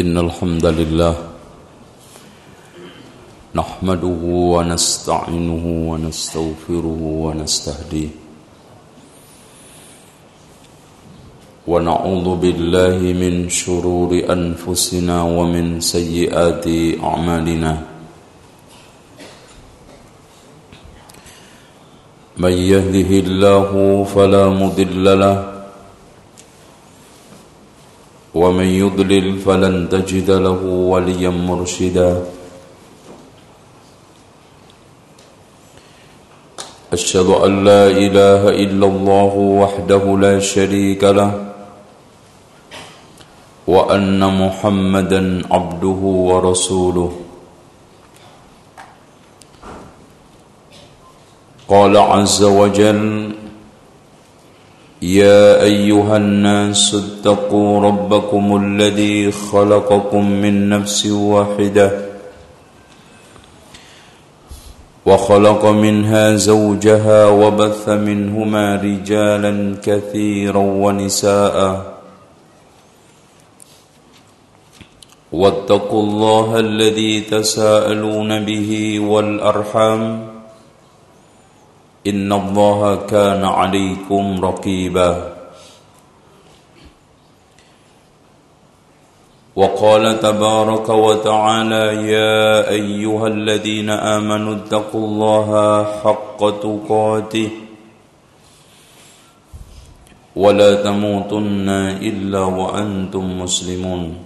إن الحمد لله نحمده ونستعينه ونستغفره ونستهديه ونعوذ بالله من شرور أنفسنا ومن سيئات أعمالنا من يهده الله فلا مضل له ومن يضلل فلن تجد له وليا مرشدا. أشهد أن لا إله إلا الله وحده لا شريك له وأن محمدا عبده ورسوله. قال عز وجل يا أيها الناس اتقوا ربكم الذي خلقكم من نفس واحدة وخلق منها زوجها وبث منهما رجالا كثيرا ونساء واتقوا الله الذي تساءلون به والأرحام إن الله كان عليكم رقيبا. وقال تبارك وتعالى يا أيها الذين آمنوا اتقوا الله حق تقاته ولا تموتن إلا وأنتم مسلمون.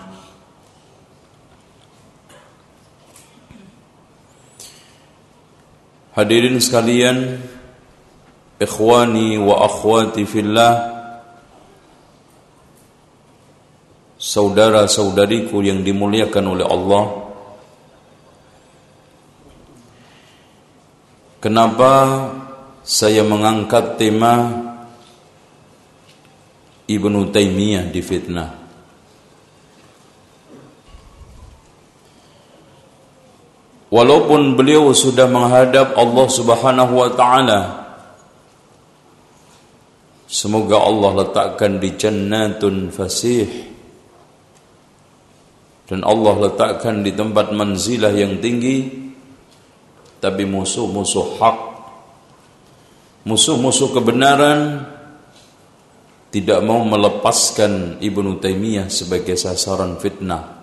Hadirin sekalian, ikhwani wa akhwati fillah, saudara-saudariku yang dimuliakan oleh Allah. Kenapa saya mengangkat tema Ibnu Taimiyah di fitnah? Walaupun beliau sudah menghadap Allah Subhanahu wa taala Semoga Allah letakkan di jannatun fasih. Dan Allah letakkan di tempat manzilah yang tinggi tapi musuh-musuh hak musuh-musuh kebenaran tidak mau melepaskan Ibnu Taimiyah sebagai sasaran fitnah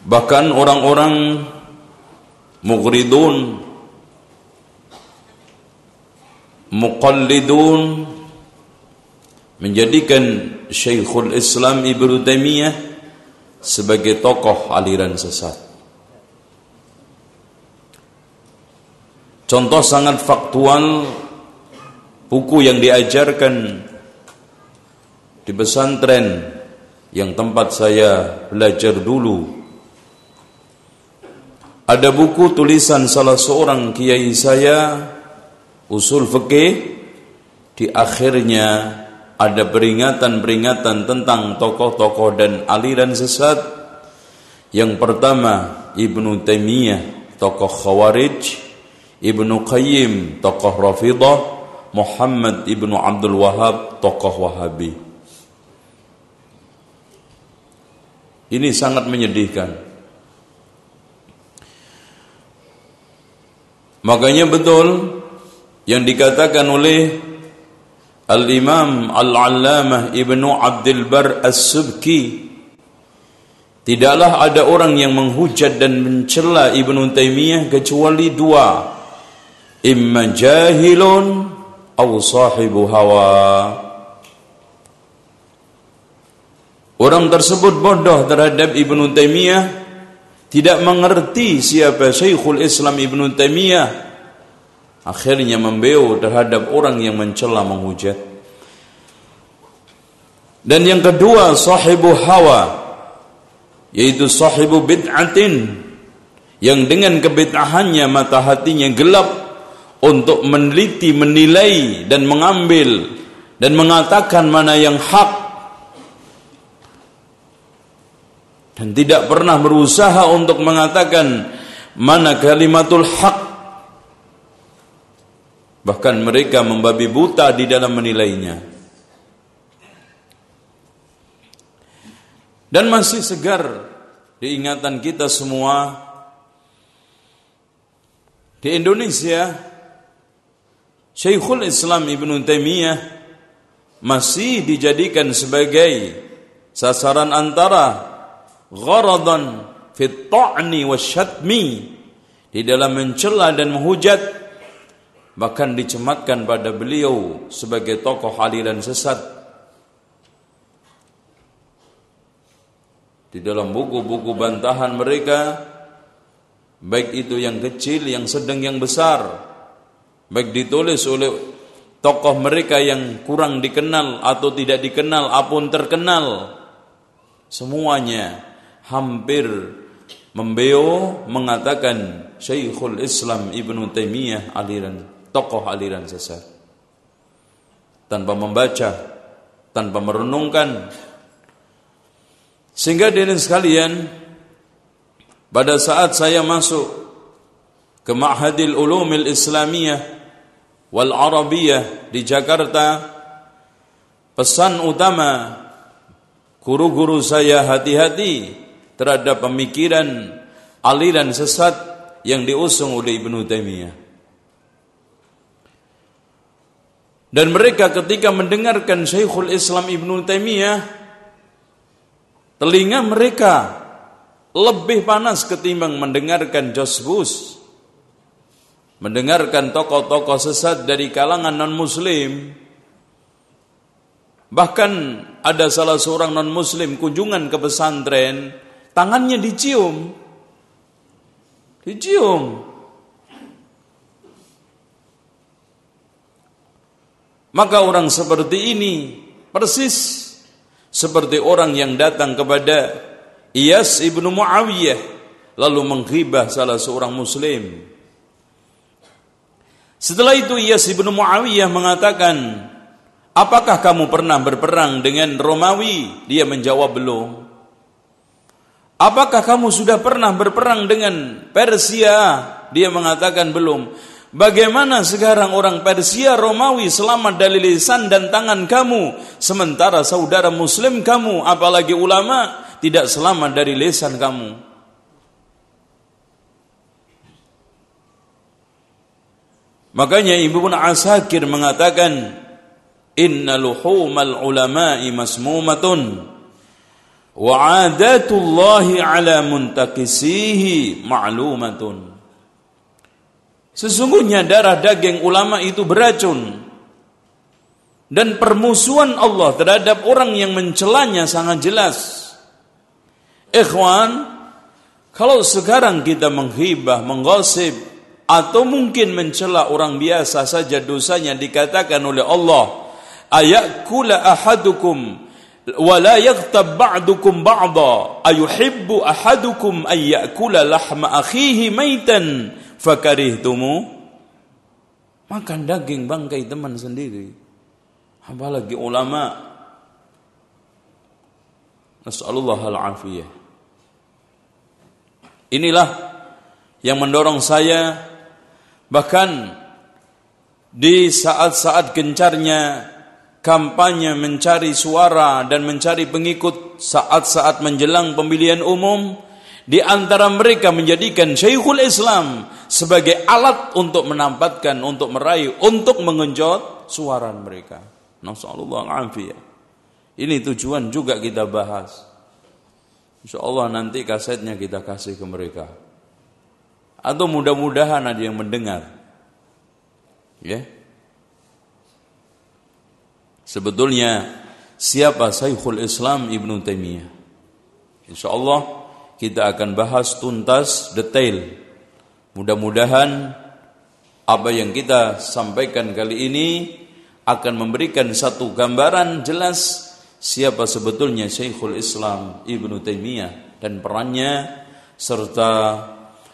Bahkan orang-orang mughridun muqallidun menjadikan Syekhul Islam Ibnu Taimiyah sebagai tokoh aliran sesat. Contoh sangat faktual buku yang diajarkan di pesantren yang tempat saya belajar dulu ada buku tulisan salah seorang kiai saya usul fikih di akhirnya ada peringatan-peringatan tentang tokoh-tokoh dan aliran sesat. Yang pertama Ibnu Taimiyah, tokoh Khawarij, Ibnu Qayyim, tokoh Rafidah, Muhammad Ibnu Abdul Wahab, tokoh Wahabi. Ini sangat menyedihkan. Makanya betul yang dikatakan oleh Al-Imam Al-Allamah Ibnu Abdul Bar As-Subki Tidaklah ada orang yang menghujat dan mencela Ibnu Taimiyah kecuali dua. Imma jahilun atau sahibu hawa. Orang tersebut bodoh terhadap Ibnu Taimiyah tidak mengerti siapa Syekhul Islam Ibnu Taimiyah. Akhirnya membeu terhadap orang yang mencela menghujat. Dan yang kedua sahibu hawa yaitu sahibu bid'atin yang dengan kebid'ahannya mata hatinya gelap untuk meneliti, menilai dan mengambil dan mengatakan mana yang hak dan tidak pernah berusaha untuk mengatakan mana kalimatul hak bahkan mereka membabi buta di dalam menilainya. Dan masih segar diingatan kita semua. Di Indonesia Syekhul Islam Ibn Taimiyah masih dijadikan sebagai sasaran antara gharadan fit ta'ni wasyatmi di dalam mencela dan menghujat. Bahkan dicematkan pada beliau sebagai tokoh aliran sesat. Di dalam buku-buku bantahan mereka baik itu yang kecil yang sedang yang besar baik ditulis oleh tokoh mereka yang kurang dikenal atau tidak dikenal apun terkenal semuanya hampir membeo mengatakan Syekhul Islam Ibnu Taimiyah aliran tokoh aliran sesat. Tanpa membaca tanpa merenungkan. Sehingga dengan sekalian pada saat saya masuk ke Ma'hadil Ulumil Islamiyah wal Arabiyah di Jakarta pesan utama guru-guru saya hati-hati terhadap pemikiran aliran sesat yang diusung oleh Ibnu Taimiyah. Dan mereka ketika mendengarkan Syekhul Islam Ibnu Taimiyah telinga mereka lebih panas ketimbang mendengarkan Jos Bush mendengarkan tokoh-tokoh sesat dari kalangan non-muslim bahkan ada salah seorang non-muslim kunjungan ke pesantren tangannya dicium. Dicium. Maka orang seperti ini persis seperti orang yang datang kepada Iyas ibnu Muawiyah lalu menghibah salah seorang muslim. Setelah itu Iyas ibnu Muawiyah mengatakan, Apakah kamu pernah berperang dengan Romawi? Dia menjawab belum. Apakah kamu sudah pernah berperang dengan Persia? Dia mengatakan belum. Bagaimana sekarang orang Persia Romawi selamat dari lisan dan tangan kamu sementara saudara muslim kamu apalagi ulama tidak selamat dari lisan kamu. Makanya Ibu Ibnu Asakir mengatakan inna luhumal ulama'i masmumatun wa adatullahi ala muntakisihi ma'lumatun Sesungguhnya darah daging ulama itu beracun dan permusuhan Allah terhadap orang yang mencelanya sangat jelas. Ikhwan, kalau sekarang kita menghibah, menggosip atau mungkin mencela orang biasa saja dosanya dikatakan oleh Allah, ayakula ahadukum wala yaghtab ba'dukum ba'da ayuhibbu ahadukum ay ya'kula lahma akhihi maitan. Fakarihtumu. Makan daging bangkai teman sendiri. Apalagi ulama. Nasallallahu al-afiyah. Inilah yang mendorong saya bahkan di saat-saat gencarnya kampanye mencari suara dan mencari pengikut saat-saat menjelang pemilihan umum di antara mereka menjadikan Syekhul Islam sebagai alat untuk menampatkan, untuk meraih, untuk mengenjot suara mereka. Nasallallahu Ini tujuan juga kita bahas. Insya Allah nanti kasetnya kita kasih ke mereka. Atau mudah-mudahan ada yang mendengar. Ya. Sebetulnya siapa Syekhul Islam Ibnu Taimiyah? Insya Allah kita akan bahas tuntas detail. Mudah-mudahan apa yang kita sampaikan kali ini akan memberikan satu gambaran jelas siapa sebetulnya Syekhul Islam Ibnu Taimiyah dan perannya serta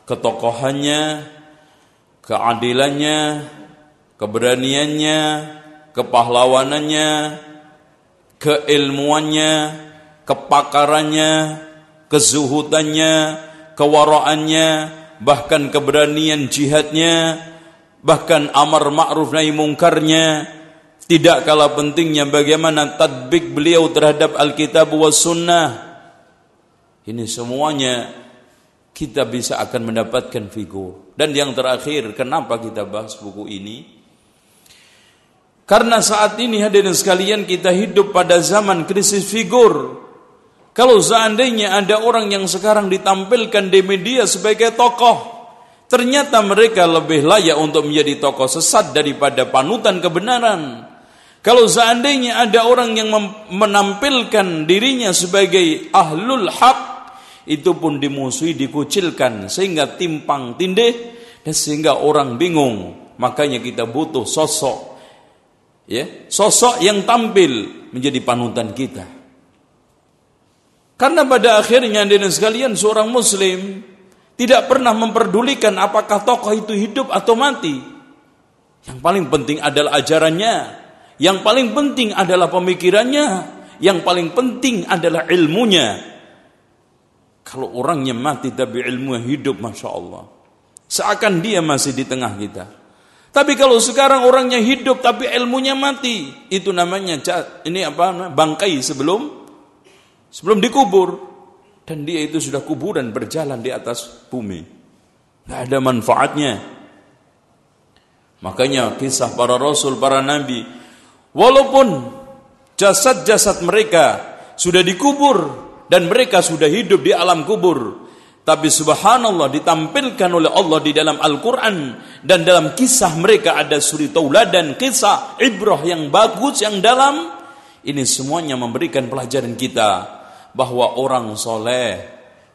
ketokohannya, keadilannya, keberaniannya, kepahlawanannya, keilmuannya, kepakarannya, kezuhudannya, kewaraannya, bahkan keberanian jihadnya, bahkan amar ma'ruf nahi mungkarnya, tidak kalah pentingnya bagaimana tadbik beliau terhadap Alkitab wa sunnah. Ini semuanya kita bisa akan mendapatkan figur. Dan yang terakhir, kenapa kita bahas buku ini? Karena saat ini hadirin sekalian kita hidup pada zaman krisis figur. Kalau seandainya ada orang yang sekarang ditampilkan di media sebagai tokoh, ternyata mereka lebih layak untuk menjadi tokoh sesat daripada panutan kebenaran. Kalau seandainya ada orang yang menampilkan dirinya sebagai ahlul haq, itu pun dimusuhi, dikucilkan sehingga timpang tindih dan sehingga orang bingung. Makanya kita butuh sosok ya, sosok yang tampil menjadi panutan kita. Karena pada akhirnya dengan sekalian seorang muslim tidak pernah memperdulikan apakah tokoh itu hidup atau mati. Yang paling penting adalah ajarannya, yang paling penting adalah pemikirannya, yang paling penting adalah ilmunya. Kalau orangnya mati tapi ilmunya hidup, masya Allah, seakan dia masih di tengah kita. Tapi kalau sekarang orangnya hidup tapi ilmunya mati, itu namanya ini apa? Bangkai sebelum sebelum dikubur dan dia itu sudah kuburan berjalan di atas bumi. Tidak ada manfaatnya. Makanya kisah para rasul, para nabi, walaupun jasad-jasad mereka sudah dikubur dan mereka sudah hidup di alam kubur, tapi subhanallah ditampilkan oleh Allah di dalam Al-Quran dan dalam kisah mereka ada suri tauladan, kisah ibrah yang bagus, yang dalam. Ini semuanya memberikan pelajaran kita bahwa orang soleh,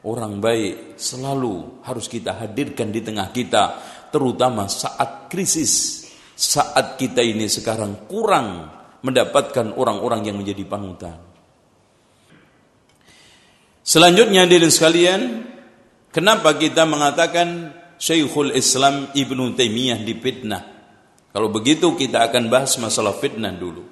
orang baik selalu harus kita hadirkan di tengah kita, terutama saat krisis, saat kita ini sekarang kurang mendapatkan orang-orang yang menjadi panutan. Selanjutnya dari sekalian, kenapa kita mengatakan Syekhul Islam Ibnu Taimiyah dipitnah? Kalau begitu kita akan bahas masalah fitnah dulu.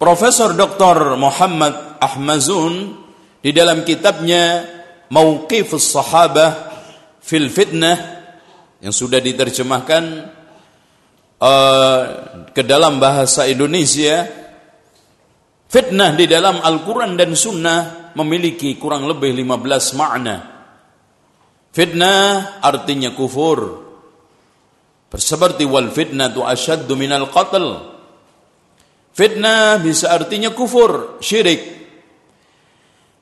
Profesor Dr. Muhammad Ahmazun di dalam kitabnya Mauqifus Sahabah fil Fitnah yang sudah diterjemahkan uh, ke dalam bahasa Indonesia fitnah di dalam Al-Quran dan Sunnah memiliki kurang lebih 15 makna fitnah artinya kufur seperti wal fitnah tu asyaddu minal qatl Fitnah bisa artinya kufur, syirik.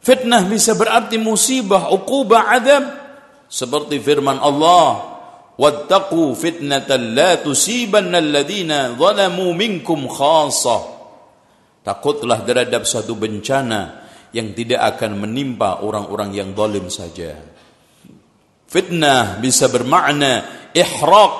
Fitnah bisa berarti musibah, uqubah, adab. Seperti firman Allah, "Wattaqu fitnatan la tusibanna alladhina zalamu minkum khassah." Takutlah terhadap satu bencana yang tidak akan menimpa orang-orang yang zalim saja. Fitnah bisa bermakna ihraq,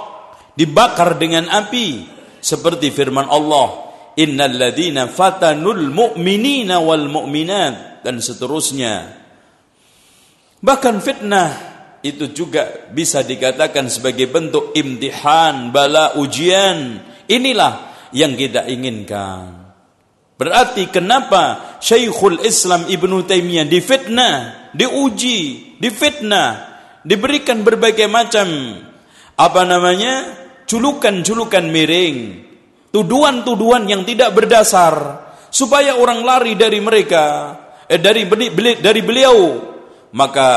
dibakar dengan api, seperti firman Allah, innal fatanul mu'minina wal mu'minat dan seterusnya. Bahkan fitnah itu juga bisa dikatakan sebagai bentuk imtihan bala ujian. Inilah yang kita inginkan berarti kenapa Syekhul Islam Ibnu Taimiyah difitnah diuji difitnah diberikan berbagai macam apa namanya julukan-julukan miring tuduhan-tuduhan yang tidak berdasar supaya orang lari dari mereka eh, dari dari beliau. Maka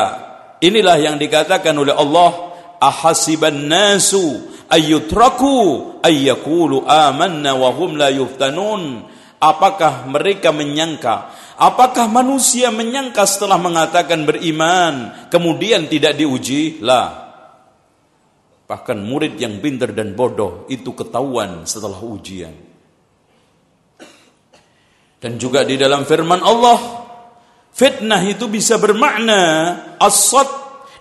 inilah yang dikatakan oleh Allah ahasiban nasu ayyutraku ayyakulu amanna wa hum la yuftanun apakah mereka menyangka? Apakah manusia menyangka setelah mengatakan beriman kemudian tidak diuji? Lah bahkan murid yang pintar dan bodoh itu ketahuan setelah ujian. Dan juga di dalam firman Allah fitnah itu bisa bermakna as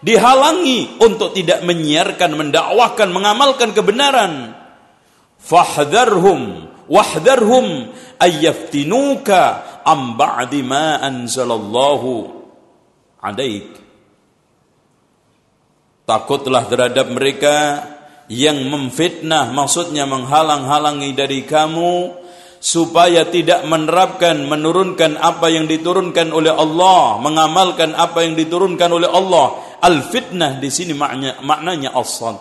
dihalangi untuk tidak menyiarkan, mendakwahkan, mengamalkan kebenaran. Fahdharhum wahdharhum ayyaftinuka am ba'di ma anzalallahu alaik. Takutlah terhadap mereka yang memfitnah, maksudnya menghalang-halangi dari kamu supaya tidak menerapkan menurunkan apa yang diturunkan oleh Allah, mengamalkan apa yang diturunkan oleh Allah. Al-fitnah di sini maknanya maknanya asad.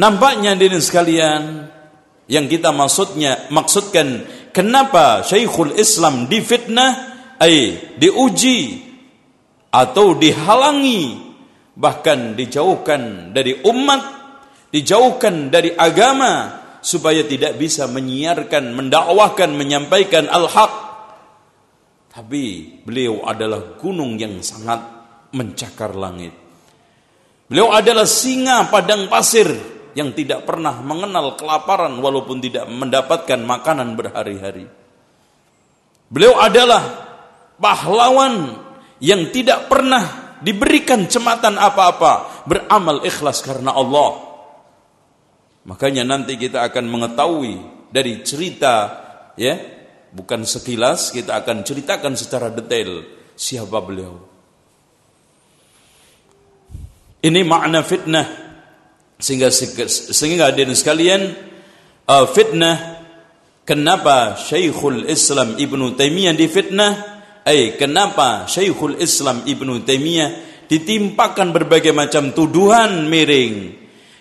Nampaknya di sekalian yang kita maksudnya maksudkan kenapa Syekhul Islam difitnah ai diuji atau dihalangi bahkan dijauhkan dari umat dijauhkan dari agama supaya tidak bisa menyiarkan, mendakwahkan, menyampaikan al-haq. Tapi beliau adalah gunung yang sangat mencakar langit. Beliau adalah singa padang pasir yang tidak pernah mengenal kelaparan walaupun tidak mendapatkan makanan berhari-hari. Beliau adalah pahlawan yang tidak pernah diberikan cematan apa-apa, beramal ikhlas karena Allah. Makanya nanti kita akan mengetahui dari cerita ya, bukan sekilas kita akan ceritakan secara detail siapa beliau. Ini makna fitnah sehingga sehingga hadirin sekalian uh, fitnah kenapa Syekhul Islam Ibnu Taimiyah difitnah? Eh kenapa Syekhul Islam Ibnu Taimiyah ditimpakan berbagai macam tuduhan miring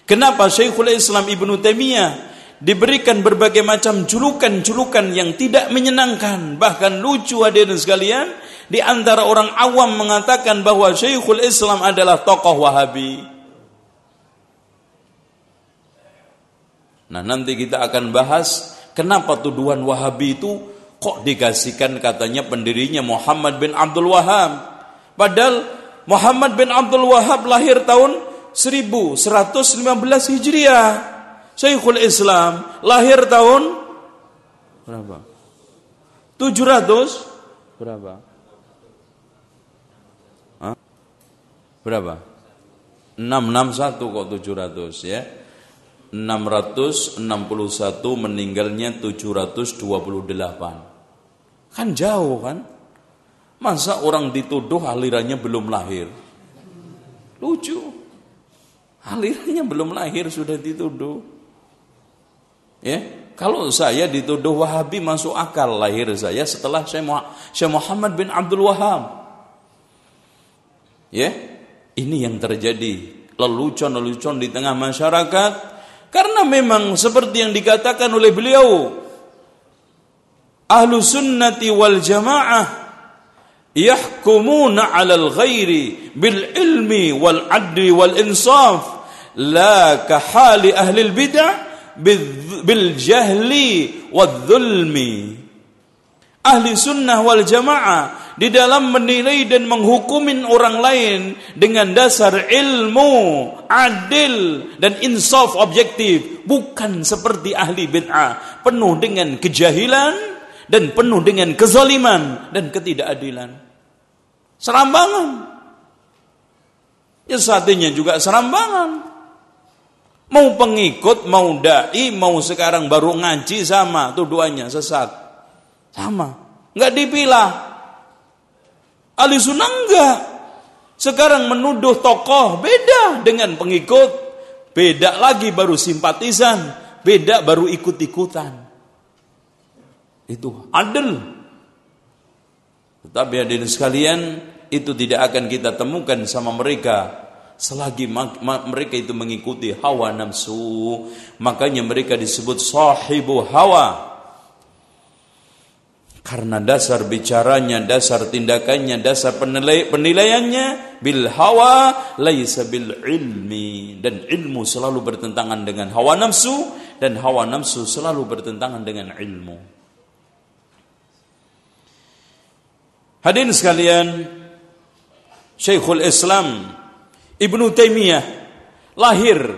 Kenapa Syekhul Islam Ibnu Taimiyah diberikan berbagai macam julukan-julukan yang tidak menyenangkan, bahkan lucu hadirin sekalian, di antara orang awam mengatakan bahwa Syekhul Islam adalah tokoh Wahabi. Nah, nanti kita akan bahas kenapa tuduhan Wahabi itu kok dikasihkan katanya pendirinya Muhammad bin Abdul Wahab. Padahal Muhammad bin Abdul Wahab lahir tahun 1115 Hijriah. Syekhul Islam lahir tahun berapa? 700 berapa? Hah? Berapa? 661 kok 700 ya. 661 meninggalnya 728. Kan jauh kan? Masa orang dituduh alirannya belum lahir? Lucu. Alirannya belum lahir sudah dituduh. Ya, kalau saya dituduh Wahabi masuk akal lahir saya setelah Syekh Muhammad bin Abdul Wahab. Ya, ini yang terjadi lelucon-lelucon di tengah masyarakat karena memang seperti yang dikatakan oleh beliau ahlu sunnati wal jamaah yahkumuna alal ghairi bil ilmi wal adli wal insaf la kahali ahli bid'ah bil jahli wadzulmi ahli sunnah wal jamaah di dalam menilai dan menghukumin orang lain dengan dasar ilmu, adil dan insaf objektif, bukan seperti ahli bid'ah, penuh dengan kejahilan dan penuh dengan kezaliman dan ketidakadilan. Serambangan. Ya saatnya juga serambangan. Mau pengikut, mau dai, mau sekarang baru ngaji sama tuduhannya sesat. Sama. Enggak dipilah. Ahli sunnah enggak. Sekarang menuduh tokoh beda dengan pengikut. Beda lagi baru simpatisan. Beda baru ikut-ikutan. Itu adil. Tetapi hadirin sekalian, itu tidak akan kita temukan sama mereka selagi mereka itu mengikuti hawa nafsu makanya mereka disebut sahibu hawa Karena dasar bicaranya, dasar tindakannya, dasar penilai, penilaiannya bil hawa laisa bil ilmi dan ilmu selalu bertentangan dengan hawa nafsu dan hawa nafsu selalu bertentangan dengan ilmu. Hadirin sekalian, Syekhul Islam Ibnu Taimiyah lahir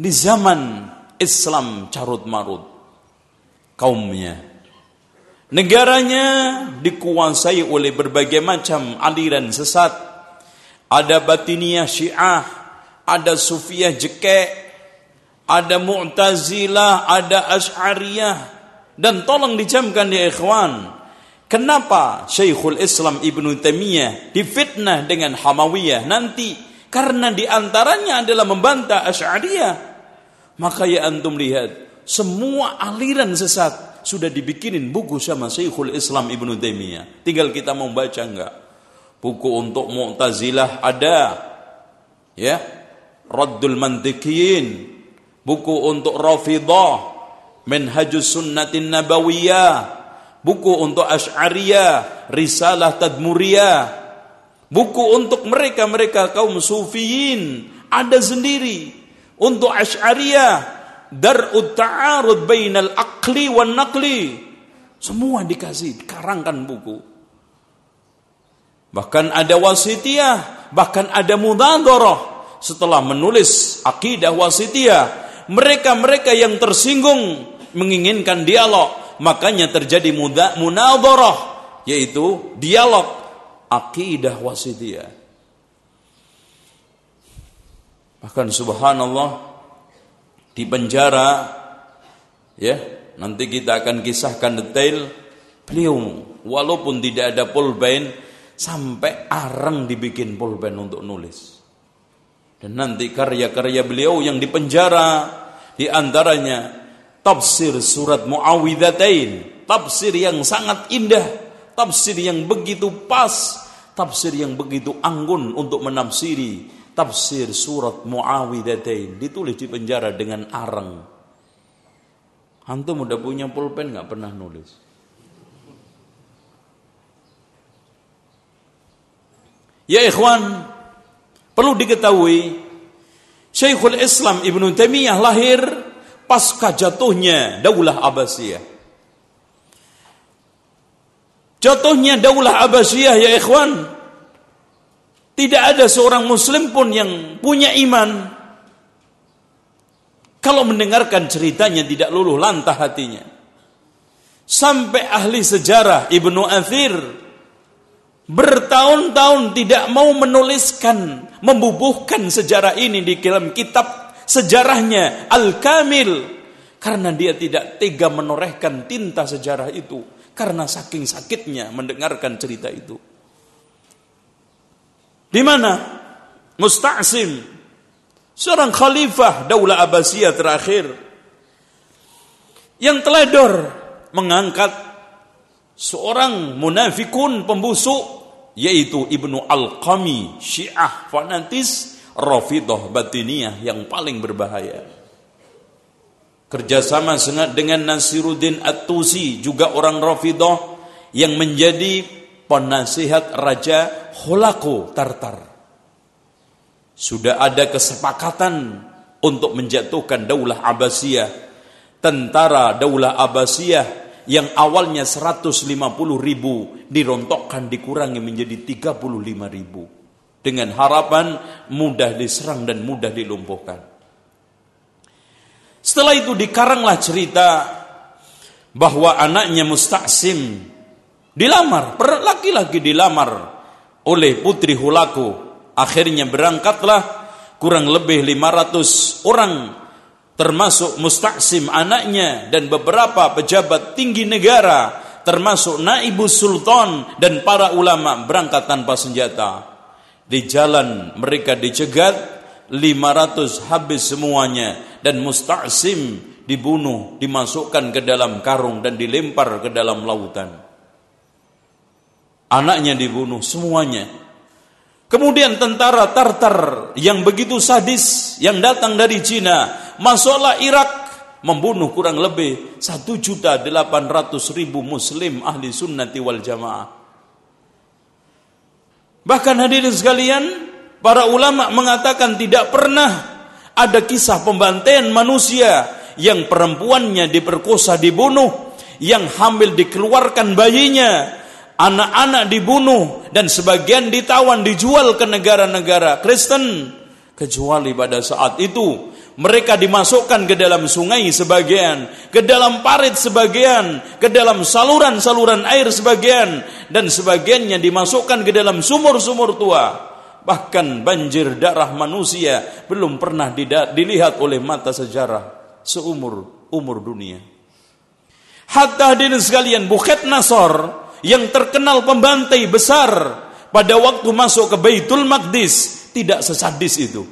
di zaman Islam carut marut kaumnya Negaranya dikuasai oleh berbagai macam aliran sesat. Ada batiniyah syiah, ada sufiyah jekek, ada mu'tazilah, ada asy'ariyah. Dan tolong dijamkan ya ikhwan. Kenapa Syekhul Islam Ibnu Taimiyah difitnah dengan Hamawiyah nanti? Karena di antaranya adalah membantah asy'ariyah. Maka ya antum lihat, semua aliran sesat sudah dibikinin buku sama Syekhul Islam Ibnu Taimiyah. Tinggal kita mau baca enggak? Buku untuk Mu'tazilah ada. Ya. Raddul Mantiqiyin. Buku untuk Rafidah. Minhajus Sunnatin Nabawiyah. Buku untuk Asy'ariyah, Risalah Tadmuriyah. Buku untuk mereka-mereka kaum sufiyin ada sendiri. Untuk Asy'ariyah dar'ut ta'arud bainal akli wan naqli. Semua dikasih, karangkan buku. Bahkan ada wasitiyah, bahkan ada mudadharah. Setelah menulis akidah wasitiyah, mereka-mereka yang tersinggung menginginkan dialog, makanya terjadi munadharah, yaitu dialog akidah wasitiyah. Bahkan subhanallah di penjara ya nanti kita akan kisahkan detail. Beliau walaupun tidak ada pulpen sampai arang dibikin pulpen untuk nulis. Dan nanti karya-karya beliau yang di penjara di antaranya tafsir surat Muawwidzatain tafsir yang sangat indah tafsir yang begitu pas tafsir yang begitu anggun untuk menafsiri tafsir surat Muawidatain ditulis di penjara dengan arang. Antum udah punya pulpen nggak pernah nulis. Ya ikhwan, perlu diketahui Syekhul Islam Ibnu Taimiyah lahir pasca jatuhnya Daulah Abbasiyah. Jatuhnya Daulah Abbasiyah ya ikhwan tidak ada seorang muslim pun yang punya iman kalau mendengarkan ceritanya tidak luluh lantah hatinya. Sampai ahli sejarah Ibnu Athir bertahun-tahun tidak mau menuliskan, membubuhkan sejarah ini di dalam kitab sejarahnya Al-Kamil karena dia tidak tega menorehkan tinta sejarah itu karena saking sakitnya mendengarkan cerita itu. Di mana? Musta'sim. Seorang khalifah Daulah Abbasiyah terakhir. Yang teledor mengangkat seorang munafikun pembusuk yaitu Ibnu Al-Qami, Syiah fanatis Rafidah Batiniyah yang paling berbahaya. Kerjasama dengan Nasiruddin At-Tusi juga orang Rafidah yang menjadi penasihat Raja Holako Tartar. Sudah ada kesepakatan untuk menjatuhkan Daulah Abbasiyah. Tentara Daulah Abbasiyah yang awalnya 150 ribu dirontokkan dikurangi menjadi 35 ribu. Dengan harapan mudah diserang dan mudah dilumpuhkan. Setelah itu dikaranglah cerita bahwa anaknya Musta'sim dilamar, laki-laki dilamar oleh putri Hulaku. Akhirnya berangkatlah kurang lebih 500 orang termasuk Mustaqsim anaknya dan beberapa pejabat tinggi negara termasuk naibu sultan dan para ulama berangkat tanpa senjata. Di jalan mereka dicegat 500 habis semuanya dan Mustaqsim dibunuh, dimasukkan ke dalam karung dan dilempar ke dalam lautan. Anaknya dibunuh semuanya. Kemudian tentara Tartar yang begitu sadis yang datang dari Cina masuklah Irak membunuh kurang lebih satu juta delapan ratus ribu muslim ahli sunnati wal jamaah. Bahkan hadirin sekalian, para ulama mengatakan tidak pernah ada kisah pembantaian manusia yang perempuannya diperkosa dibunuh, yang hamil dikeluarkan bayinya, anak-anak dibunuh dan sebagian ditawan dijual ke negara-negara Kristen kecuali pada saat itu mereka dimasukkan ke dalam sungai sebagian, ke dalam parit sebagian, ke dalam saluran-saluran air sebagian, dan sebagiannya dimasukkan ke dalam sumur-sumur tua. Bahkan banjir darah manusia belum pernah dilihat oleh mata sejarah seumur umur dunia. Hatta hadirin sekalian, Bukit Nasor yang terkenal pembantai besar pada waktu masuk ke Baitul Maqdis tidak sesadis itu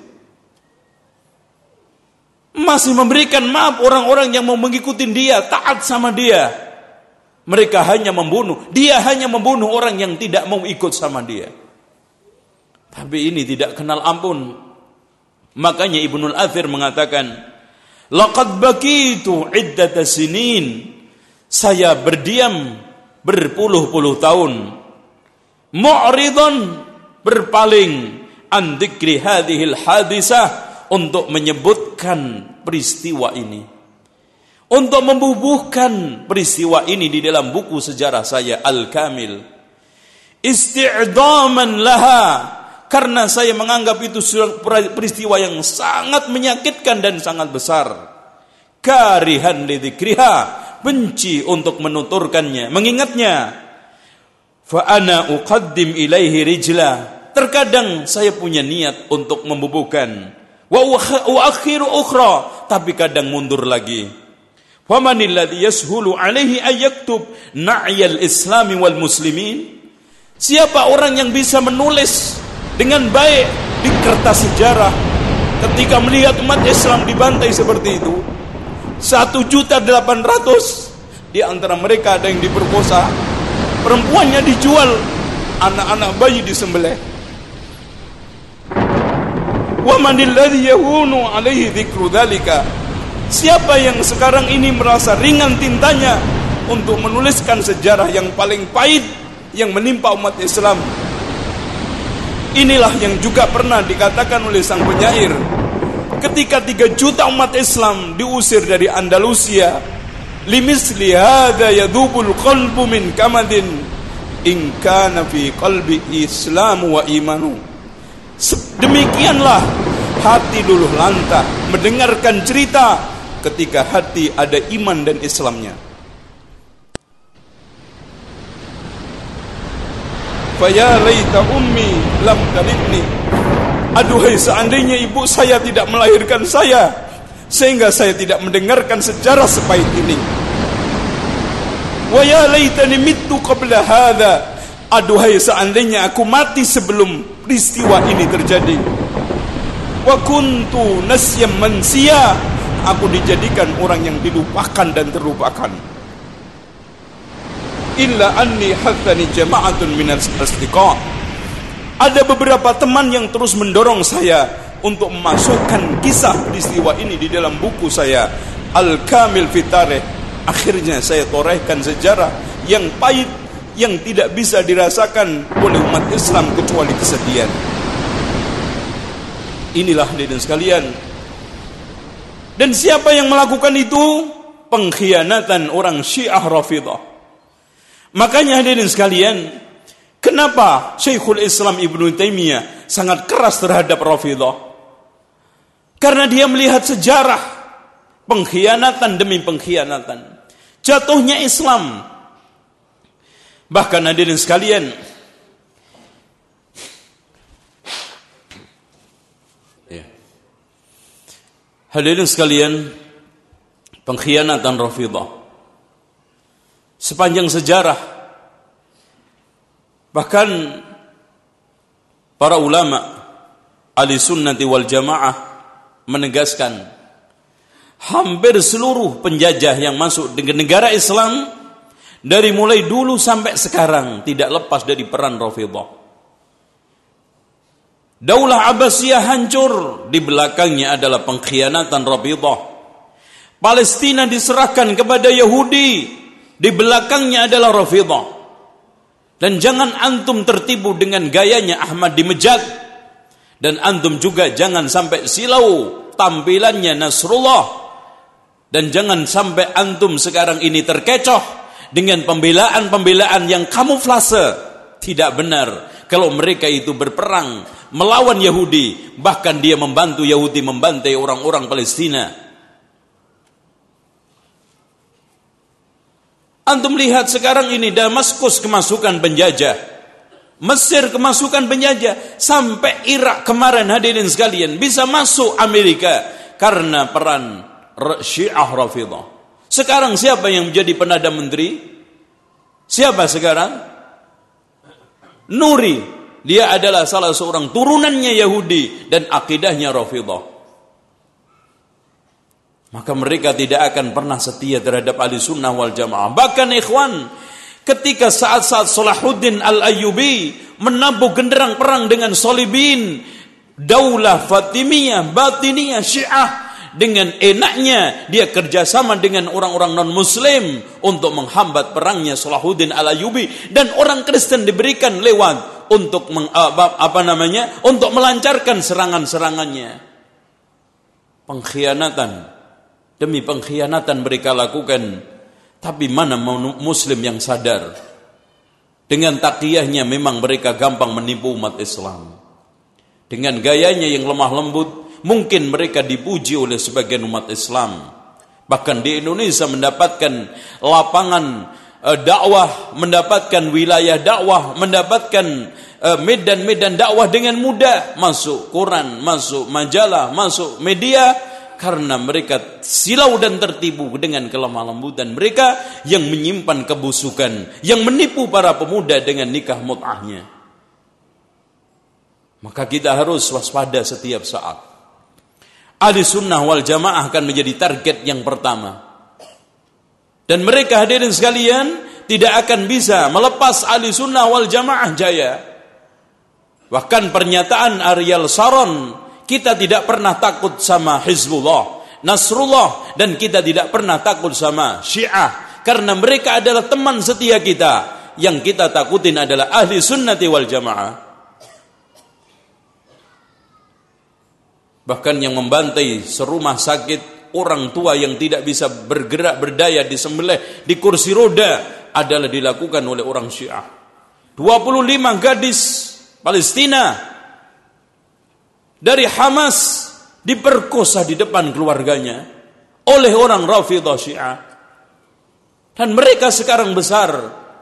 masih memberikan maaf orang-orang yang mau mengikuti dia, taat sama dia. Mereka hanya membunuh, dia hanya membunuh orang yang tidak mau ikut sama dia. Tapi ini tidak kenal ampun. Makanya Ibnul Athir mengatakan, Laqad bakitu iddata sinin. Saya berdiam berpuluh-puluh tahun. Mu'ridun berpaling an dzikri hadhil hadisah untuk menyebutkan peristiwa ini. Untuk membubuhkan peristiwa ini di dalam buku sejarah saya Al-Kamil. Isti'daman laha karena saya menganggap itu peristiwa yang sangat menyakitkan dan sangat besar. Karihan lidzikriha, benci untuk menuturkannya, mengingatnya. Fa ana uqaddim ilaihi rijla. Terkadang saya punya niat untuk membubuhkan. Wa akhiru ukhra. Tapi kadang mundur lagi. Famanil ladzi yashulu alaihi ayaktub na'yal islami wal muslimin. Siapa orang yang bisa menulis dengan baik di kertas sejarah ketika melihat umat Islam dibantai seperti itu satu juta delapan ratus di antara mereka ada yang diperkosa perempuannya dijual anak-anak bayi disembelih Wa manilladhi yahunu alaihi? Siapa yang sekarang ini merasa ringan tintanya untuk menuliskan sejarah yang paling pahit yang menimpa umat Islam? Inilah yang juga pernah dikatakan oleh sang penyair ketika tiga juta umat Islam diusir dari Andalusia limisli hadha yadubul qalbu min kamadin in kana fi qalbi islamu wa imanu Demikianlah hati luluh lantah mendengarkan cerita ketika hati ada iman dan Islamnya. Faya laita ummi lam talidni. Aduhai seandainya ibu saya tidak melahirkan saya sehingga saya tidak mendengarkan sejarah sepahit ini. Wa ya mittu qabla hadha. Aduhai seandainya aku mati sebelum peristiwa ini terjadi. Wa kuntu nasyam mansia. Aku dijadikan orang yang dilupakan dan terlupakan. Illa anni hathani jama'atun minas asdiqa. Ada beberapa teman yang terus mendorong saya untuk memasukkan kisah peristiwa ini di dalam buku saya Al-Kamil Fitareh. Akhirnya saya torehkan sejarah yang pahit yang tidak bisa dirasakan oleh umat Islam kecuali kesedihan. Inilah hadirin sekalian. Dan siapa yang melakukan itu? Pengkhianatan orang Syiah Rafidah. Makanya hadirin sekalian, kenapa Syekhul Islam Ibnu Taimiyah sangat keras terhadap Rafidah? Karena dia melihat sejarah pengkhianatan demi pengkhianatan. Jatuhnya Islam Bahkan hadirin sekalian, ya. Hadirin sekalian, pengkhianatan Rafidah sepanjang sejarah bahkan para ulama ahli sunnati wal jamaah menegaskan hampir seluruh penjajah yang masuk dengan negara Islam dari mulai dulu sampai sekarang tidak lepas dari peran Rafidah. Daulah Abbasiyah hancur, di belakangnya adalah pengkhianatan Rafidah. Palestina diserahkan kepada Yahudi. Di belakangnya adalah Rafidah. Dan jangan antum tertipu dengan gayanya Ahmad di Mejad. Dan antum juga jangan sampai silau tampilannya Nasrullah. Dan jangan sampai antum sekarang ini terkecoh dengan pembelaan-pembelaan yang kamuflase. Tidak benar kalau mereka itu berperang melawan Yahudi, bahkan dia membantu Yahudi membantai orang-orang Palestina. Antum lihat sekarang ini Damaskus kemasukan penjajah. Mesir kemasukan penjajah sampai Irak kemarin hadirin sekalian bisa masuk Amerika karena peran Syiah Rafidah. Sekarang siapa yang menjadi penada menteri? Siapa sekarang? Nuri. Dia adalah salah seorang turunannya Yahudi dan akidahnya Rafidah. Maka mereka tidak akan pernah setia terhadap ahli sunnah wal jamaah. Bahkan ikhwan, ketika saat-saat Salahuddin al-Ayyubi menabuh genderang perang dengan Salibin, Daulah Fatimiyah, Batiniyah, Syiah, dengan enaknya dia kerjasama dengan orang-orang non muslim untuk menghambat perangnya Salahuddin al Ayyubi dan orang Kristen diberikan lewat untuk meng, apa, apa namanya untuk melancarkan serangan-serangannya. Pengkhianatan demi pengkhianatan mereka lakukan. Tapi mana muslim yang sadar? Dengan takiyahnya memang mereka gampang menipu umat Islam. Dengan gayanya yang lemah lembut mungkin mereka dipuji oleh sebagian umat Islam. Bahkan di Indonesia mendapatkan lapangan uh, dakwah mendapatkan wilayah dakwah mendapatkan eh, medan-medan dakwah dengan mudah. Masuk Quran masuk majalah masuk media karena mereka silau dan tertipu dengan kelemah lembutan mereka yang menyimpan kebusukan, yang menipu para pemuda dengan nikah mut'ahnya. Maka kita harus waspada setiap saat. Ahli sunnah wal jamaah akan menjadi target yang pertama. Dan mereka hadirin sekalian tidak akan bisa melepas ahli sunnah wal jamaah jaya. Bahkan pernyataan Ariel Saron kita tidak pernah takut sama Hizbullah, Nasrullah dan kita tidak pernah takut sama Syiah karena mereka adalah teman setia kita. Yang kita takutin adalah ahli sunnati wal jamaah. Bahkan yang membantai serumah sakit orang tua yang tidak bisa bergerak berdaya di disembelih di kursi roda adalah dilakukan oleh orang Syiah. 25 gadis Palestina dari Hamas diperkosa di depan keluarganya oleh orang Rafidah Syiah. Dan mereka sekarang besar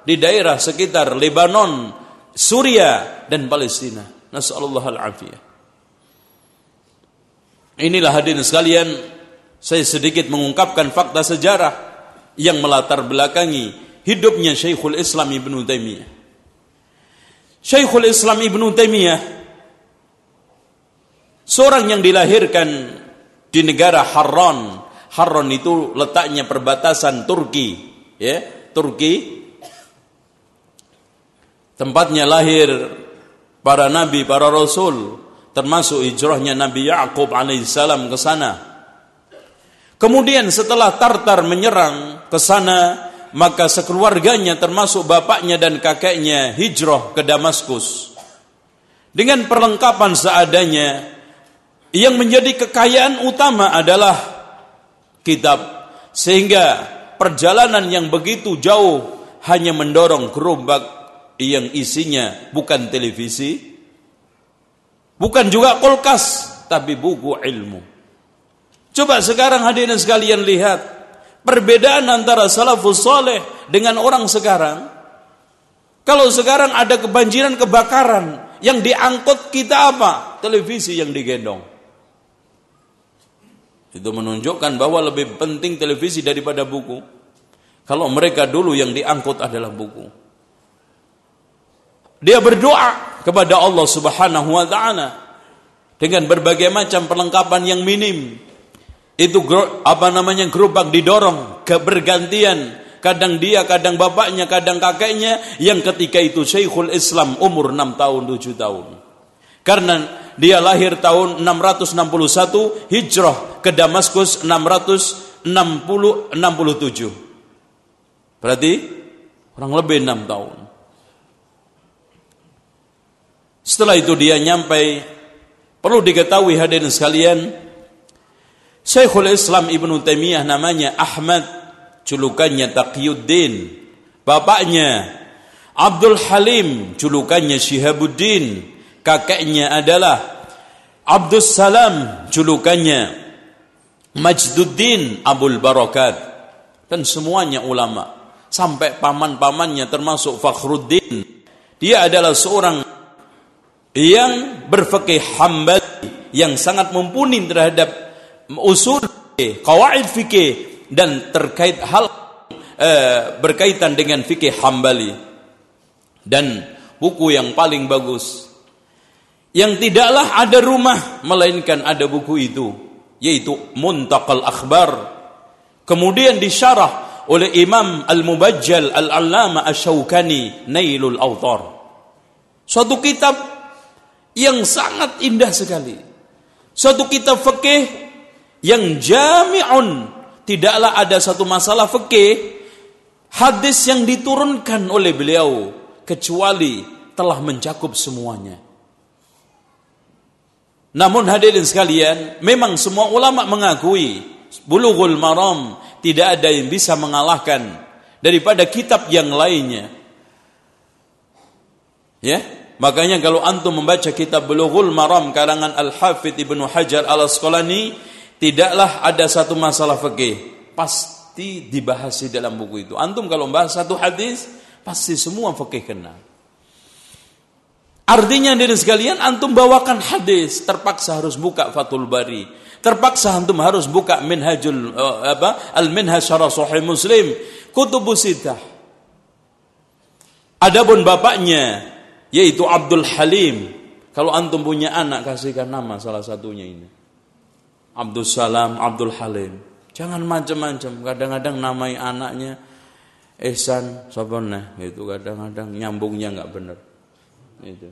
di daerah sekitar Lebanon, Suria dan Palestina. Nasallallahu al-afiyah. Inilah hadirin sekalian, saya sedikit mengungkapkan fakta sejarah yang melatar belakangi hidupnya Syekhul Islam Ibnu Taimiyah. Syekhul Islam Ibnu Taimiyah Seorang yang dilahirkan di negara Harran. Harran itu letaknya perbatasan Turki, ya, Turki. Tempatnya lahir para nabi, para rasul, termasuk hijrahnya Nabi Yakub alaihissalam ke sana. Kemudian setelah Tartar menyerang ke sana, maka sekeluarganya termasuk bapaknya dan kakeknya hijrah ke Damaskus. Dengan perlengkapan seadanya, yang menjadi kekayaan utama adalah kitab. Sehingga perjalanan yang begitu jauh hanya mendorong gerobak yang isinya bukan televisi bukan juga kulkas tapi buku ilmu. Coba sekarang hadirin sekalian lihat perbedaan antara salafus soleh dengan orang sekarang. Kalau sekarang ada kebanjiran kebakaran yang diangkut kita apa? Televisi yang digendong itu menunjukkan bahwa lebih penting televisi daripada buku. Kalau mereka dulu yang diangkut adalah buku. Dia berdoa kepada Allah Subhanahu wa taala dengan berbagai macam perlengkapan yang minim. Itu apa namanya gerobak didorong ke bergantian. Kadang dia, kadang bapaknya, kadang kakeknya yang ketika itu Syekhul Islam umur 6 tahun, 7 tahun. Karena dia lahir tahun 661 hijrah ke Damaskus 600 67. Berarti kurang lebih 6 tahun. Setelah itu dia nyampai perlu diketahui hadirin sekalian Syekhul Islam Ibnu Taimiyah namanya Ahmad julukannya Taqiyuddin bapaknya Abdul Halim julukannya Syihabuddin kakeknya adalah Abdul Salam julukannya Majduddin Abul Barakat. Dan semuanya ulama. Sampai paman-pamannya termasuk Fakhruddin. Dia adalah seorang yang berfikih hambali yang sangat mumpuni terhadap usul fikih, kawaid fikih dan terkait hal eh, berkaitan dengan fikih hambali dan buku yang paling bagus. Yang tidaklah ada rumah melainkan ada buku itu yaitu Muntaqal Akhbar kemudian disyarah oleh Imam Al-Mubajjal Al-Allama Asy-Syaukani Nailul Autar suatu kitab yang sangat indah sekali. Suatu kitab fikih yang jami'un, tidaklah ada satu masalah fikih hadis yang diturunkan oleh beliau kecuali telah mencakup semuanya. Namun hadirin sekalian, memang semua ulama mengakui Bulughul Maram tidak ada yang bisa mengalahkan daripada kitab yang lainnya. Ya, Makanya kalau antum membaca kitab Bulughul Maram karangan Al-Hafidh Ibnu Hajar Al-Asqalani, tidaklah ada satu masalah fikih pasti dibahas di dalam buku itu. Antum kalau membahas satu hadis, pasti semua fikih kena. Artinya dari sekalian antum bawakan hadis, terpaksa harus buka Fathul Bari. Terpaksa antum harus buka Minhajul uh, apa? Al-Minhaj Syarah Sahih Muslim, Kutubus Sittah. Adapun bapaknya yaitu Abdul Halim. Kalau antum punya anak kasihkan nama salah satunya ini. Abdul Salam, Abdul Halim. Jangan macam-macam. Kadang-kadang namai anaknya Ehsan, Sabana. Itu kadang-kadang nyambungnya nggak benar. Itu.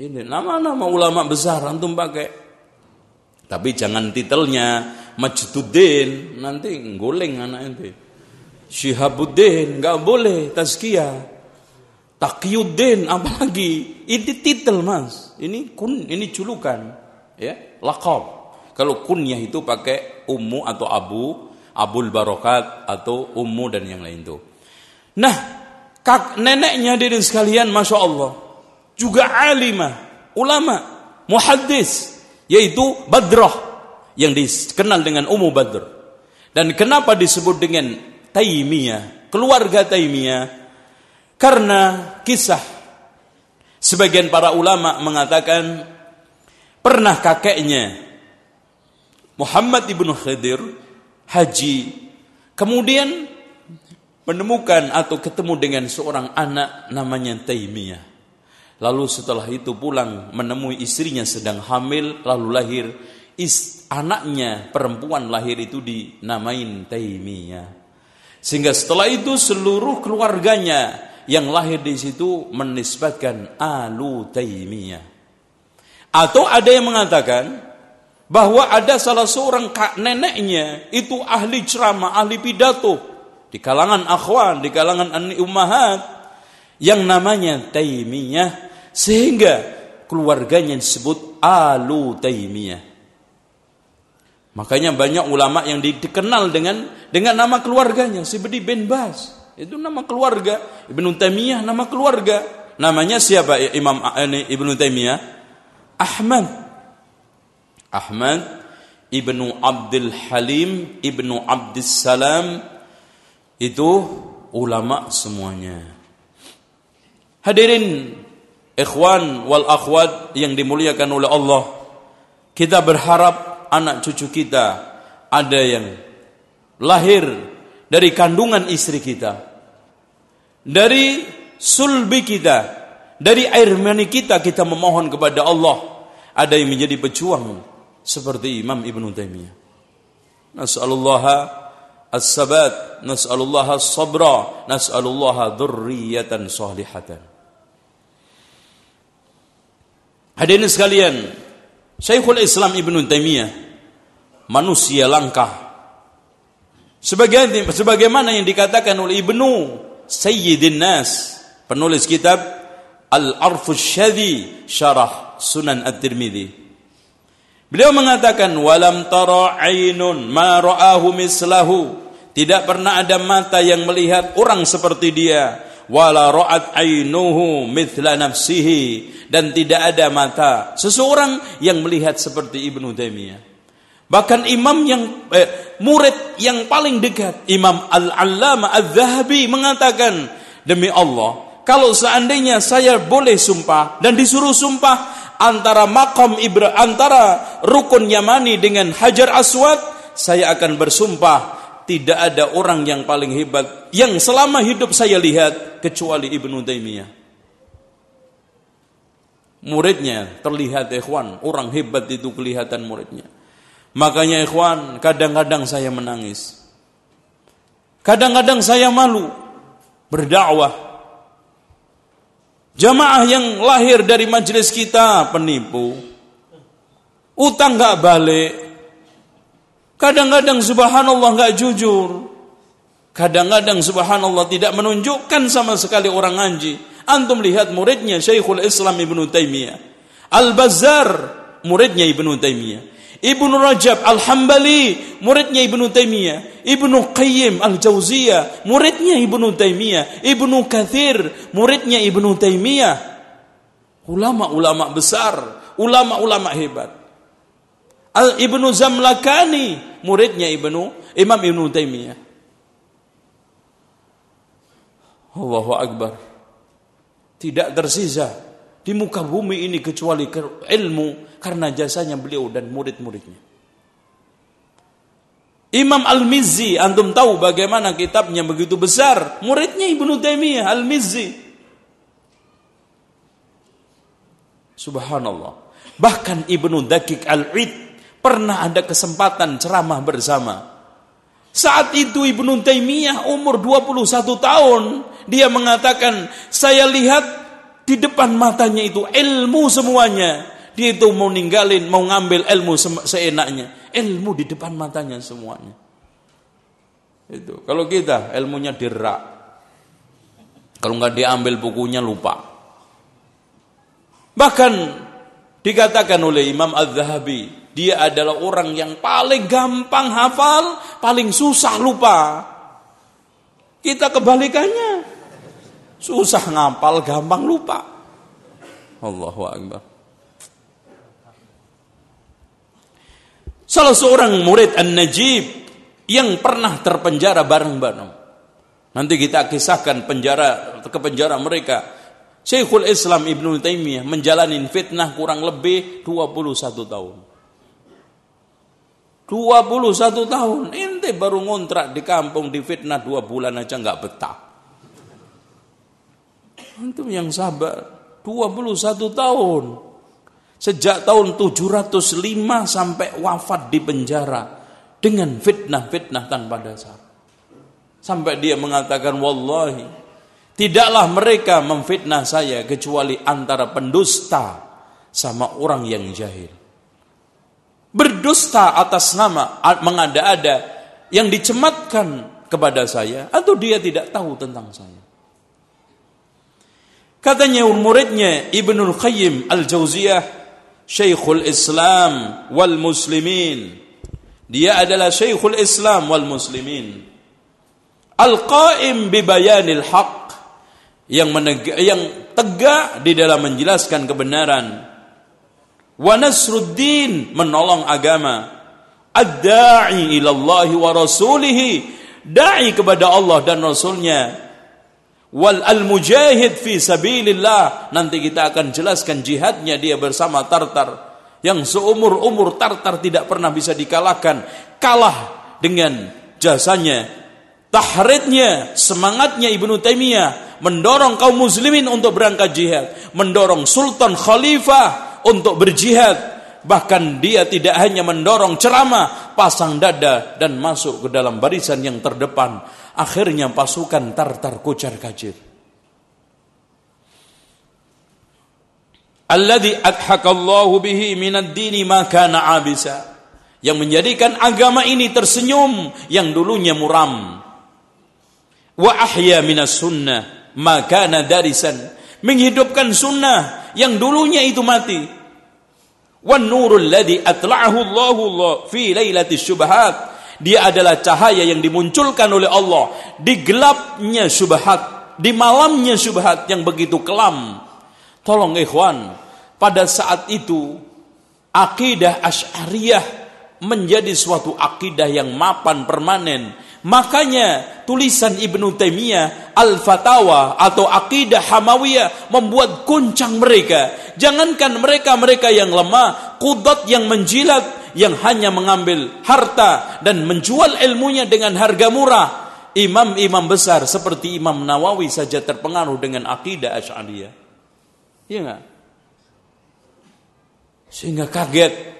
Ini nama-nama ulama besar antum pakai. Tapi jangan titelnya Majduddin, nanti ngoleng anak ente. Syihabuddin, nggak boleh tazkiyah. Taqiyuddin apalagi ini titel mas ini kun ini julukan ya lakab kalau kunyah itu pakai ummu atau abu abul barokat atau ummu dan yang lain itu nah kak neneknya dari sekalian masya Allah juga alimah ulama muhaddis yaitu Badrah yang dikenal dengan Ummu Badr. Dan kenapa disebut dengan Taimiyah keluarga Taimiyah? Karena kisah. Sebagian para ulama mengatakan pernah kakeknya Muhammad ibnu Khidir haji kemudian menemukan atau ketemu dengan seorang anak namanya Taimiyah. Lalu setelah itu pulang menemui istrinya sedang hamil lalu lahir is, anaknya perempuan lahir itu dinamain Taimiyah. Sehingga setelah itu seluruh keluarganya yang lahir di situ menisbatkan Alu Taimiyah. Atau ada yang mengatakan bahwa ada salah seorang kak neneknya itu ahli ceramah, ahli pidato di kalangan akhwan, di kalangan ummahat yang namanya Taimiyah sehingga keluarganya disebut Alu Taimiyah. Makanya banyak ulama yang dikenal dengan dengan nama keluarganya seperti bin Bas, itu nama keluarga. Ibnu Taimiyah nama keluarga. Namanya siapa Imam Ibnu Taimiyah? Ahmad. Ahmad Ibnu Abdul Halim Ibnu Abdus Salam itu ulama semuanya. Hadirin ikhwan wal akhwat yang dimuliakan oleh Allah. Kita berharap anak cucu kita ada yang lahir dari kandungan istri kita dari sulbi kita, dari air mani kita kita memohon kepada Allah. Ada yang menjadi pejuang seperti Imam Ibn Taimiyah. Nas'alullah as-sabat, nas'alullah as-sabra, nas'alullah dzurriyyatan salihatan. Hadirin sekalian, Syekhul Islam Ibn Taimiyah manusia langka Sebagaimana, sebagaimana yang dikatakan oleh Ibnu Sayyidin Nas, penulis kitab Al-Arfus Syadhi Syarah Sunan At-Tirmidzi. Beliau mengatakan walam tara ainun ma ra'ahu mislahu. Tidak pernah ada mata yang melihat orang seperti dia. Wala ra'at ainuhu mithla nafsihi dan tidak ada mata seseorang yang melihat seperti Ibnu Taimiyah. Bahkan imam yang eh, murid yang paling dekat, Imam Al-Allama Al-Zahabi mengatakan, demi Allah, kalau seandainya saya boleh sumpah dan disuruh sumpah antara makam Ibra antara rukun Yamani dengan Hajar Aswad, saya akan bersumpah tidak ada orang yang paling hebat yang selama hidup saya lihat kecuali Ibnu Taimiyah. Muridnya terlihat ikhwan, orang hebat itu kelihatan muridnya. Makanya ikhwan, kadang-kadang saya menangis. Kadang-kadang saya malu berdakwah. Jamaah yang lahir dari majelis kita penipu. Utang nggak balik. Kadang-kadang subhanallah nggak jujur. Kadang-kadang subhanallah tidak menunjukkan sama sekali orang ngaji. Antum lihat muridnya Syekhul Islam Ibnu Taimiyah. Al-Bazzar muridnya Ibnu Taimiyah. Ibnu Rajab Al-Hambali, muridnya Ibnu Taimiyah. Ibnu Qayyim Al-Jauziyah, muridnya Ibnu Taimiyah. Ibnu Kathir, muridnya Ibnu Taimiyah. Ulama-ulama besar, ulama-ulama hebat. Al Ibnu Zamlakani, muridnya Ibnu Imam Ibnu Taimiyah. Allahu Akbar. Tidak tersisa di muka bumi ini kecuali ilmu karena jasanya beliau dan murid-muridnya. Imam Al-Mizzi, antum tahu bagaimana kitabnya begitu besar. Muridnya Ibnu Taimiyah Al-Mizzi. Subhanallah. Bahkan Ibnu Dakik Al-Id pernah ada kesempatan ceramah bersama. Saat itu Ibnu Taimiyah umur 21 tahun, dia mengatakan, "Saya lihat di depan matanya itu ilmu semuanya." Dia itu mau ninggalin, mau ngambil ilmu seenaknya. Ilmu di depan matanya semuanya. Itu. Kalau kita ilmunya dirak. Kalau nggak diambil bukunya lupa. Bahkan dikatakan oleh Imam Az-Zahabi, dia adalah orang yang paling gampang hafal, paling susah lupa. Kita kebalikannya. Susah ngapal, gampang lupa. Allahu Akbar. Salah seorang murid An-Najib yang pernah terpenjara bareng-bareng. Nanti kita kisahkan penjara ke penjara mereka. Syekhul Islam Ibnu Taimiyah menjalani fitnah kurang lebih 21 tahun. 21 tahun, ente baru ngontrak di kampung di fitnah dua bulan aja nggak betah. Antum yang sabar, 21 tahun. Sejak tahun 705 sampai wafat di penjara dengan fitnah-fitnah tanpa dasar. Sampai dia mengatakan wallahi tidaklah mereka memfitnah saya kecuali antara pendusta sama orang yang jahil. Berdusta atas nama mengada-ada yang dicematkan kepada saya atau dia tidak tahu tentang saya. Katanya muridnya Ibnul Qayyim Al-Jauziyah Syekhul Islam wal Muslimin. Dia adalah Syekhul Islam wal Muslimin. Al-Qaim bi bayanil haq yang menegak, yang tegak di dalam menjelaskan kebenaran. Wa nasruddin menolong agama. Ad-da'i ila Allah wa rasulih, da'i kepada Allah dan Rasulnya wal al mujahid fi sabilillah nanti kita akan jelaskan jihadnya dia bersama Tartar yang seumur umur Tartar tidak pernah bisa dikalahkan kalah dengan jasanya tahridnya semangatnya Ibnu Taimiyah mendorong kaum muslimin untuk berangkat jihad mendorong sultan khalifah untuk berjihad bahkan dia tidak hanya mendorong ceramah pasang dada dan masuk ke dalam barisan yang terdepan Akhirnya pasukan Tartar kocar kacir. Alladhi adhakallahu bihi minad dini ma kana abisa. yang menjadikan agama ini tersenyum yang dulunya muram wa ahya minas sunnah maka darisan menghidupkan sunnah yang dulunya itu mati. Wan nurul ladzi atla'ahu Allahu fi lailati syubhat. Dia adalah cahaya yang dimunculkan oleh Allah di gelapnya syubhat di malamnya syubhat yang begitu kelam. Tolong ikhwan pada saat itu akidah asy'ariyah menjadi suatu akidah yang mapan permanen. Makanya tulisan Ibnu Taimiyah Al-Fatawa atau akidah Hamawiyah membuat guncang mereka. Jangankan mereka-mereka yang lemah, kudat yang menjilat, yang hanya mengambil harta dan menjual ilmunya dengan harga murah. Imam-imam besar seperti Imam Nawawi saja terpengaruh dengan akidah Asy'ariyah. Iya enggak? Sehingga kaget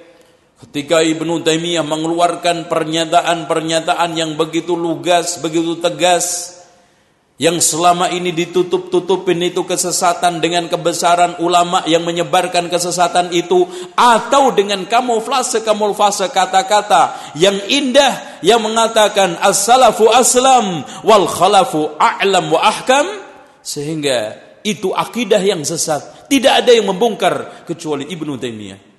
Ketika Ibnu Taimiyah mengeluarkan pernyataan-pernyataan yang begitu lugas, begitu tegas, yang selama ini ditutup-tutupin itu kesesatan dengan kebesaran ulama yang menyebarkan kesesatan itu atau dengan kamuflase-kamuflase kata-kata yang indah yang mengatakan as-salafu aslam wal khalafu a'lam wa ahkam sehingga itu akidah yang sesat. Tidak ada yang membongkar kecuali Ibnu Taimiyah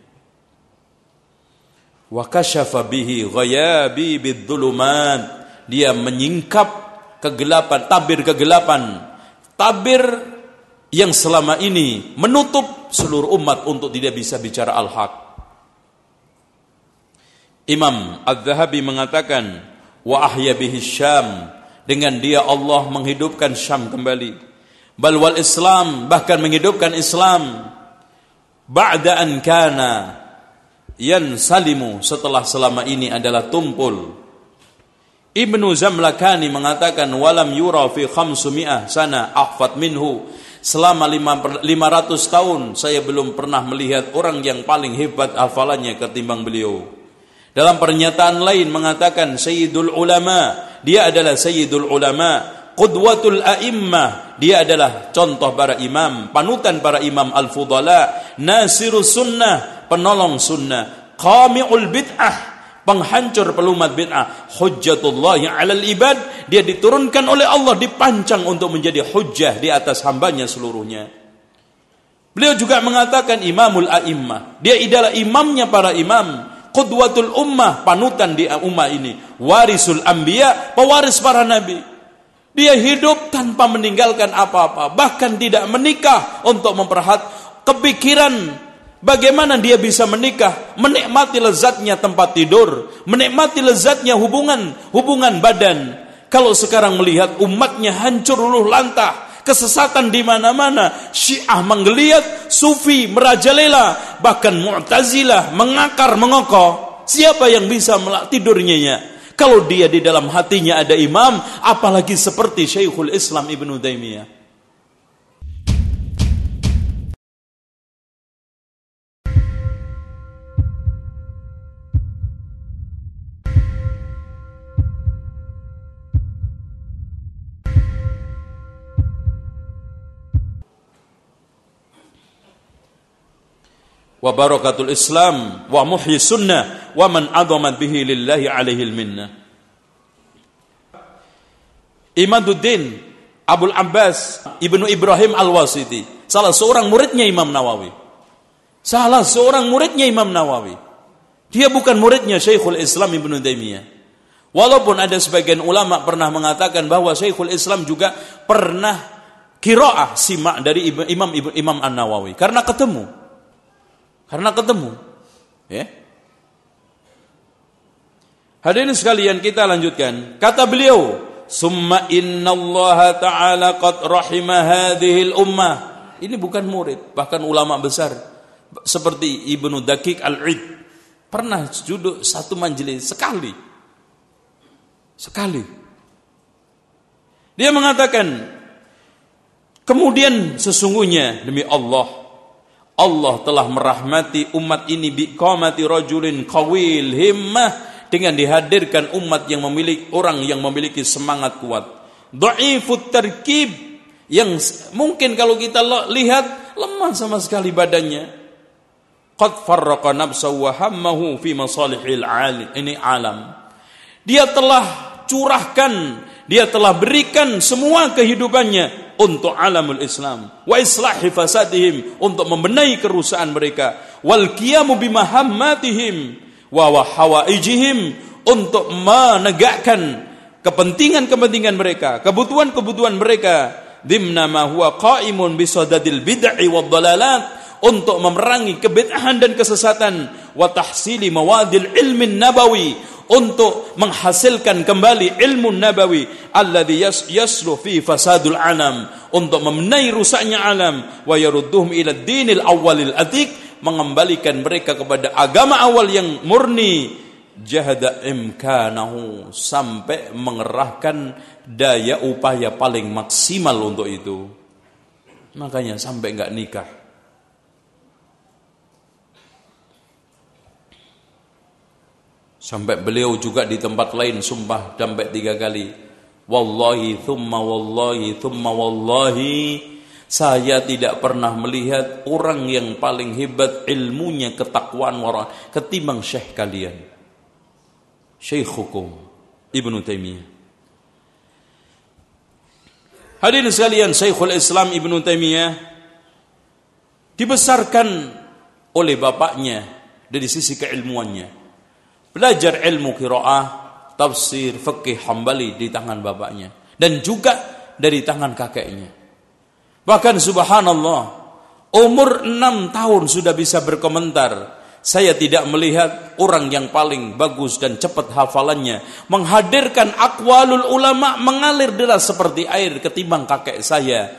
wa kasyafa bihi ghayabi bidzulumat. Dia menyingkap kegelapan tabir kegelapan. Tabir yang selama ini menutup seluruh umat untuk tidak bisa bicara al-haq. Imam Az-Zahabi mengatakan wa ahya bihi syam. Dengan dia Allah menghidupkan Syam kembali. Bal wal Islam bahkan menghidupkan Islam. Ba'da an kana yan salimu setelah selama ini adalah tumpul. Ibnu Zamlakani mengatakan walam yura fi khamsumi'ah sana ahfad minhu. Selama 500 tahun saya belum pernah melihat orang yang paling hebat hafalannya ketimbang beliau. Dalam pernyataan lain mengatakan Sayyidul Ulama, dia adalah Sayyidul Ulama, Qudwatul A'immah, dia adalah contoh para imam, panutan para imam al-fudala, Nasirus Sunnah, penolong sunnah, qami'ul bid'ah, penghancur pelumat bid'ah, yang alal ibad, dia diturunkan oleh Allah, dipancang untuk menjadi hujjah di atas hambanya seluruhnya. Beliau juga mengatakan imamul a'immah. Dia adalah imamnya para imam. Qudwatul ummah, panutan di ummah ini. Warisul anbiya, pewaris para nabi. Dia hidup tanpa meninggalkan apa-apa. Bahkan tidak menikah untuk memperhat kepikiran Bagaimana dia bisa menikah, menikmati lezatnya tempat tidur, menikmati lezatnya hubungan hubungan badan. Kalau sekarang melihat umatnya hancur luluh lantah, kesesatan di mana-mana, Syiah menggeliat, Sufi merajalela, bahkan Mu'tazilah mengakar mengokoh. Siapa yang bisa tidurnya ya? Kalau dia di dalam hatinya ada imam, apalagi seperti Syekhul Islam Ibnu Taimiyah. Wa barakatul Islam wa muhyi sunnah wa man adamat bihi lillahi alaihi minnah. Imaduddin Abdul Abbas Ibnu Ibrahim Al-Wasiti, salah seorang muridnya Imam Nawawi. Salah seorang muridnya Imam Nawawi. Dia bukan muridnya Syekhul Islam Ibnu Taimiyah. Walaupun ada sebagian ulama pernah mengatakan bahwa Syekhul Islam juga pernah kiroah simak dari Imam Imam An-Nawawi karena ketemu karena ketemu. Ya. Hadirin sekalian kita lanjutkan. Kata beliau, "Summa innallaha ta'ala qad rahima hadhil ummah." Ini bukan murid, bahkan ulama besar seperti Ibnu Dakik Al-Id pernah duduk satu majelis sekali. Sekali. Dia mengatakan, kemudian sesungguhnya demi Allah Allah telah merahmati umat ini biqamati rajulin qawil himmah dengan dihadirkan umat yang memiliki orang yang memiliki semangat kuat. Dhaifut terkib yang mungkin kalau kita lihat lemah sama sekali badannya. qad farraqa nafsahu wa hammahu fi masalihil alim ini alam dia telah curahkan dia telah berikan semua kehidupannya untuk alamul Islam wa islahi fasadihim untuk membenahi kerusakan mereka wal qiyamu bimahammatihim wa wa hawaijihim untuk menegakkan kepentingan-kepentingan mereka kebutuhan-kebutuhan mereka. Dimna ma huwa qaimun bisadadil bid'i wad dalalat untuk memerangi kebid'ahan dan kesesatan wa tahsili mawadil ilmin nabawi untuk menghasilkan kembali ilmu nabawi alladhi yaslu fi fasadul alam untuk memenahi rusaknya alam wa yarudduhum ila dinil awwalil atik mengembalikan mereka kepada agama awal yang murni. Jahada imkanahu sampai mengerahkan daya upaya paling maksimal untuk itu. Makanya sampai enggak nikah Sampai beliau juga di tempat lain sumpah sampai tiga kali. Wallahi thumma wallahi thumma wallahi saya tidak pernah melihat orang yang paling hebat ilmunya ketakwaan warah ketimbang syekh kalian. Syekhukum Ibnu Taimiyah. Hadirin sekalian, Syekhul Islam Ibnu Taimiyah dibesarkan oleh bapaknya dari sisi keilmuannya. Belajar ilmu kiroah, tafsir, fikih, hambali di tangan bapaknya. Dan juga dari tangan kakeknya. Bahkan subhanallah, umur enam tahun sudah bisa berkomentar. Saya tidak melihat orang yang paling bagus dan cepat hafalannya. Menghadirkan akwalul ulama mengalir deras seperti air ketimbang kakek saya.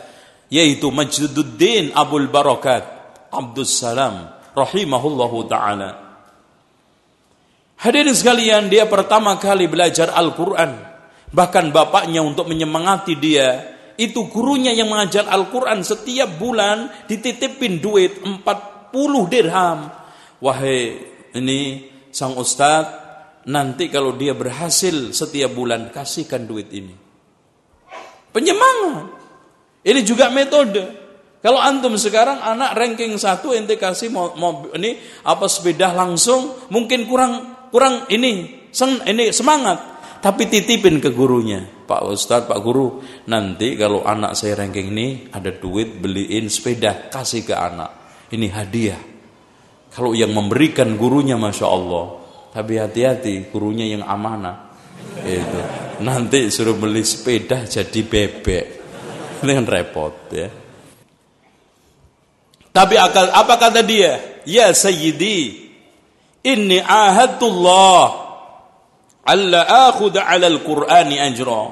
Yaitu Majduddin Abul Barakat Abdus Salam rahimahullahu ta'ala. Hadirin sekalian, dia pertama kali belajar Al-Quran. Bahkan bapaknya untuk menyemangati dia, itu gurunya yang mengajar Al-Quran setiap bulan dititipin duit 40 dirham. Wahai ini sang ustadz, nanti kalau dia berhasil setiap bulan kasihkan duit ini. Penyemangat. Ini juga metode. Kalau antum sekarang anak ranking satu ente kasih mau, mau ini apa sepeda langsung mungkin kurang kurang ini sen, ini semangat. Tapi titipin ke gurunya. Pak Ustadz Pak Guru nanti kalau anak saya ranking ini ada duit beliin sepeda kasih ke anak. Ini hadiah. Kalau yang memberikan gurunya Masya Allah. Tapi hati-hati gurunya yang amanah. Itu. Nanti suruh beli sepeda jadi bebek. Ini kan repot ya. Tapi apa kata dia? Ya sayyidi Inni ahadullah alla akhudha 'ala al-Qur'ani ajra.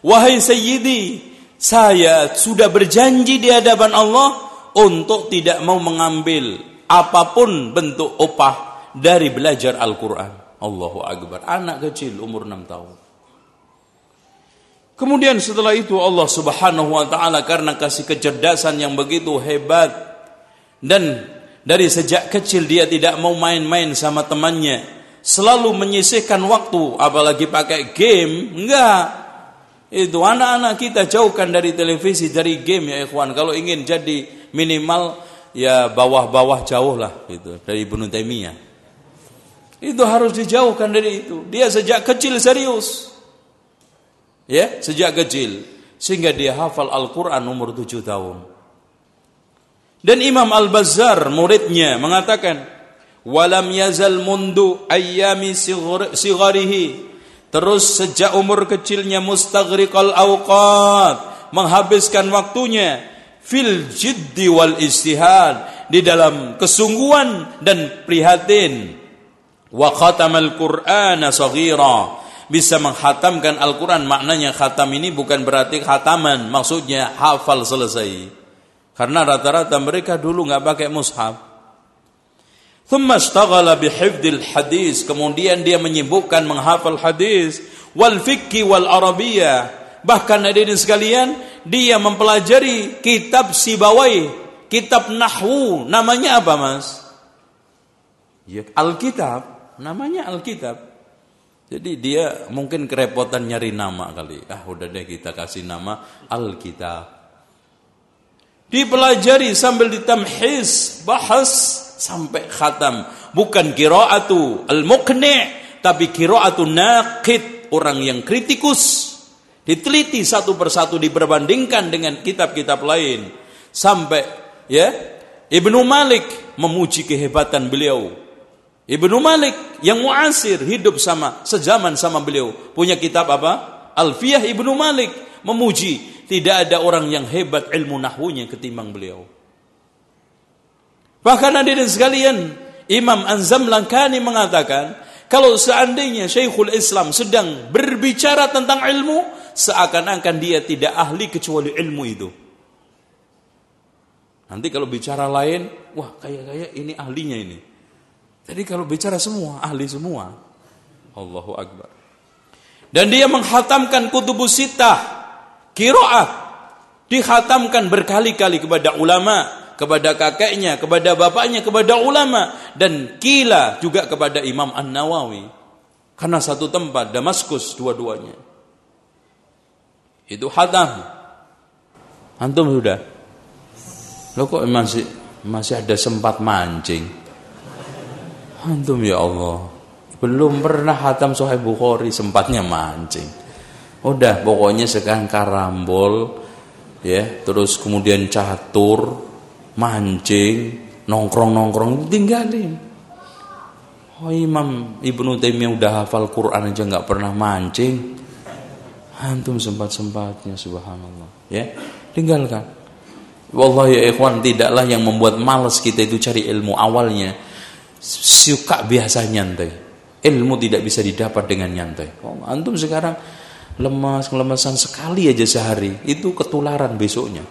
Wahai sayyidi, saya sudah berjanji di hadapan Allah untuk tidak mau mengambil apa pun bentuk upah dari belajar Al-Qur'an. Allahu akbar. Anak kecil umur 6 tahun. Kemudian setelah itu Allah Subhanahu wa taala karena kasih kecerdasan yang begitu hebat dan dari sejak kecil dia tidak mau main-main sama temannya. Selalu menyisihkan waktu, apalagi pakai game. Enggak. Itu anak-anak kita jauhkan dari televisi, dari game ya ikhwan. Kalau ingin jadi minimal ya bawah-bawah jauh lah itu dari Ibnu Taimiyah. Itu harus dijauhkan dari itu. Dia sejak kecil serius. Ya, sejak kecil sehingga dia hafal Al-Qur'an umur 7 tahun. Dan Imam Al-Bazzar muridnya mengatakan, "Walam yazal mundu ayyami sigarihi." Terus sejak umur kecilnya mustaghriqal awqat, menghabiskan waktunya fil jiddi wal istihad di dalam kesungguhan dan prihatin. Wa khatamal Qur'ana saghira. Bisa menghatamkan Al-Quran Maknanya khatam ini bukan berarti khataman Maksudnya hafal selesai karena rata-rata mereka dulu nggak pakai mushaf. Hadis. Kemudian dia menyibukkan menghafal hadis. Wal fikhi wal arabiyah. Bahkan ini sekalian, dia mempelajari kitab Sibawai, kitab Nahwu. Namanya apa mas? Ya, Alkitab. Namanya Alkitab. Jadi dia mungkin kerepotan nyari nama kali. Ah udah deh kita kasih nama Alkitab dipelajari sambil ditamhis, bahas sampai khatam. Bukan qiraatu al-muqni' tapi qiraatu naqid, orang yang kritikus. Diteliti satu persatu diperbandingkan dengan kitab-kitab lain sampai ya Ibnu Malik memuji kehebatan beliau. Ibnu Malik yang muasir hidup sama sejaman sama beliau punya kitab apa? Alfiyah Ibnu Malik memuji tidak ada orang yang hebat ilmu nahwunya ketimbang beliau. Bahkan hadirin sekalian, Imam Anzam Langkani mengatakan, kalau seandainya Syekhul Islam sedang berbicara tentang ilmu, seakan-akan dia tidak ahli kecuali ilmu itu. Nanti kalau bicara lain, wah kayak-kayak ini ahlinya ini. Jadi kalau bicara semua, ahli semua. Allahu Akbar. Dan dia menghatamkan kutubus sitah, kiroah. Dihatamkan berkali-kali kepada ulama, kepada kakeknya, kepada bapaknya, kepada ulama dan kila juga kepada Imam An-Nawawi. Karena satu tempat Damaskus dua-duanya. Itu hatam. Antum sudah? Lo kok masih masih ada sempat mancing? Antum ya Allah. Belum pernah hatam Sahih Bukhari sempatnya mancing. Udah pokoknya sekarang karambol ya, terus kemudian catur, mancing, nongkrong-nongkrong tinggalin. Oh Imam Ibnu Taimiyah udah hafal Quran aja nggak pernah mancing. Antum sempat-sempatnya subhanallah. Ya, tinggalkan. Wallahi ya ikhwan tidaklah yang membuat malas kita itu cari ilmu awalnya suka biasa nyantai. Ilmu tidak bisa didapat dengan nyantai. Oh, antum sekarang lemas, kelemasan sekali aja sehari, itu ketularan besoknya.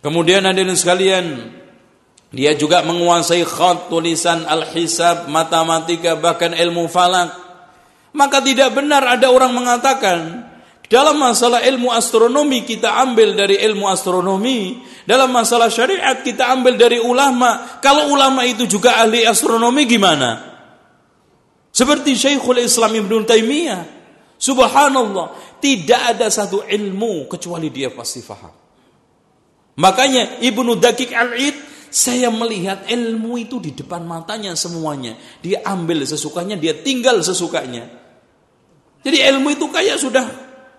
Kemudian hadirin sekalian, dia juga menguasai khat tulisan al-hisab, matematika bahkan ilmu falak. Maka tidak benar ada orang mengatakan dalam masalah ilmu astronomi kita ambil dari ilmu astronomi, dalam masalah syariat kita ambil dari ulama. Kalau ulama itu juga ahli astronomi gimana? Seperti Syekhul Islam Ibn Taimiyah. Subhanallah, tidak ada satu ilmu kecuali dia pasti faham. Makanya Ibnu Dakik Al-Id saya melihat ilmu itu di depan matanya semuanya. Dia ambil sesukanya, dia tinggal sesukanya. Jadi ilmu itu kayak sudah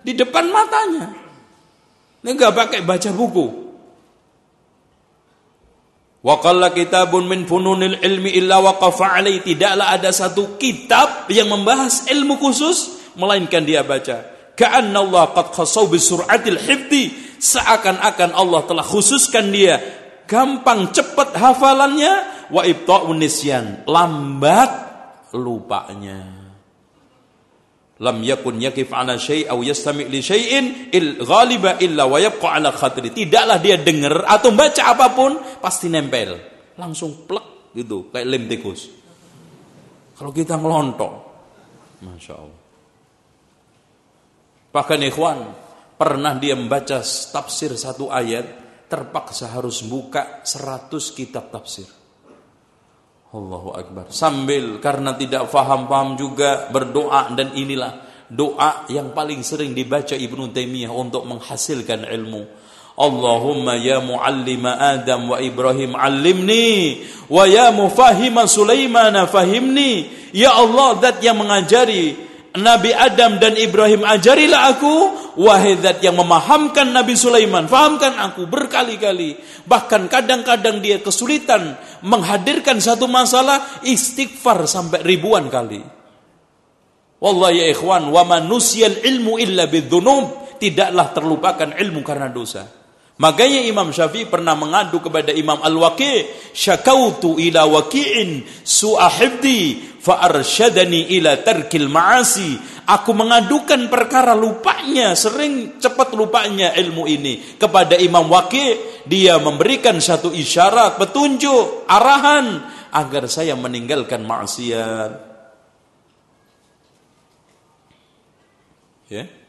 di depan matanya. Ini enggak pakai baca buku. Wa qalla kitabun min fununil ilmi illa waqafa. Tidaklah ada satu kitab yang membahas ilmu khusus melainkan dia baca. Ka'anna Allah qad khasaw bi sur'atil hifdi. Seakan-akan Allah telah khususkan dia. Gampang cepat hafalannya. Wa ibta'un nisyan. Lambat lupanya lam yakun yakif ala syai' aw yastami' li syai'in il ghaliba illa wa yabqa ala khatri. Tidaklah dia dengar atau baca apa pun pasti nempel. Langsung plek gitu kayak lem tikus. Kalau kita ngelontok Masya Allah. Bahkan ikhwan Pernah dia membaca tafsir satu ayat, terpaksa harus buka seratus kitab tafsir. Allahu Akbar. Sambil karena tidak faham-faham juga berdoa dan inilah doa yang paling sering dibaca Ibnu Taimiyah untuk menghasilkan ilmu. Allahumma ya muallima Adam wa Ibrahim allimni wa ya mufahima Sulaiman fahimni. Ya Allah zat yang mengajari Nabi Adam dan Ibrahim ajarilah aku wahai zat yang memahamkan Nabi Sulaiman. Fahamkan aku berkali-kali. Bahkan kadang-kadang dia kesulitan menghadirkan satu masalah istighfar sampai ribuan kali. Wallahi ya ikhwan wa manusial ilmu illa bidzunub. Tidaklah terlupakan ilmu karena dosa Makanya Imam Syafi'i pernah mengadu kepada Imam Al-Waqi' syakautu ila waqi'in su'ahibdi fa'arsyadani ila tarkil ma'asi. Aku mengadukan perkara lupanya sering cepat lupanya ilmu ini kepada Imam Waqi. Dia memberikan satu isyarat petunjuk arahan agar saya meninggalkan maksiat. Ya? wa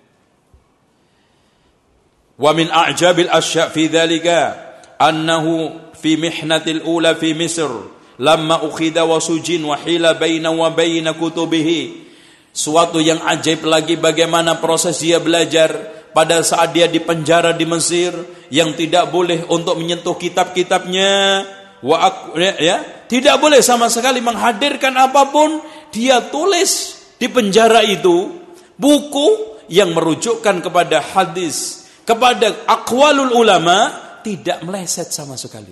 fi dhalika annahu fi mihnatil ula fi Misr lamma ukhida wa sujin wa hila baina wa baina kutubihi. Suatu yang ajaib lagi bagaimana proses dia belajar pada saat dia di penjara di Mesir yang tidak boleh untuk menyentuh kitab-kitabnya. Wa ya, ya tidak boleh sama sekali menghadirkan apa pun. Dia tulis di penjara itu buku yang merujukkan kepada hadis kepada akwalul ulama tidak meleset sama sekali.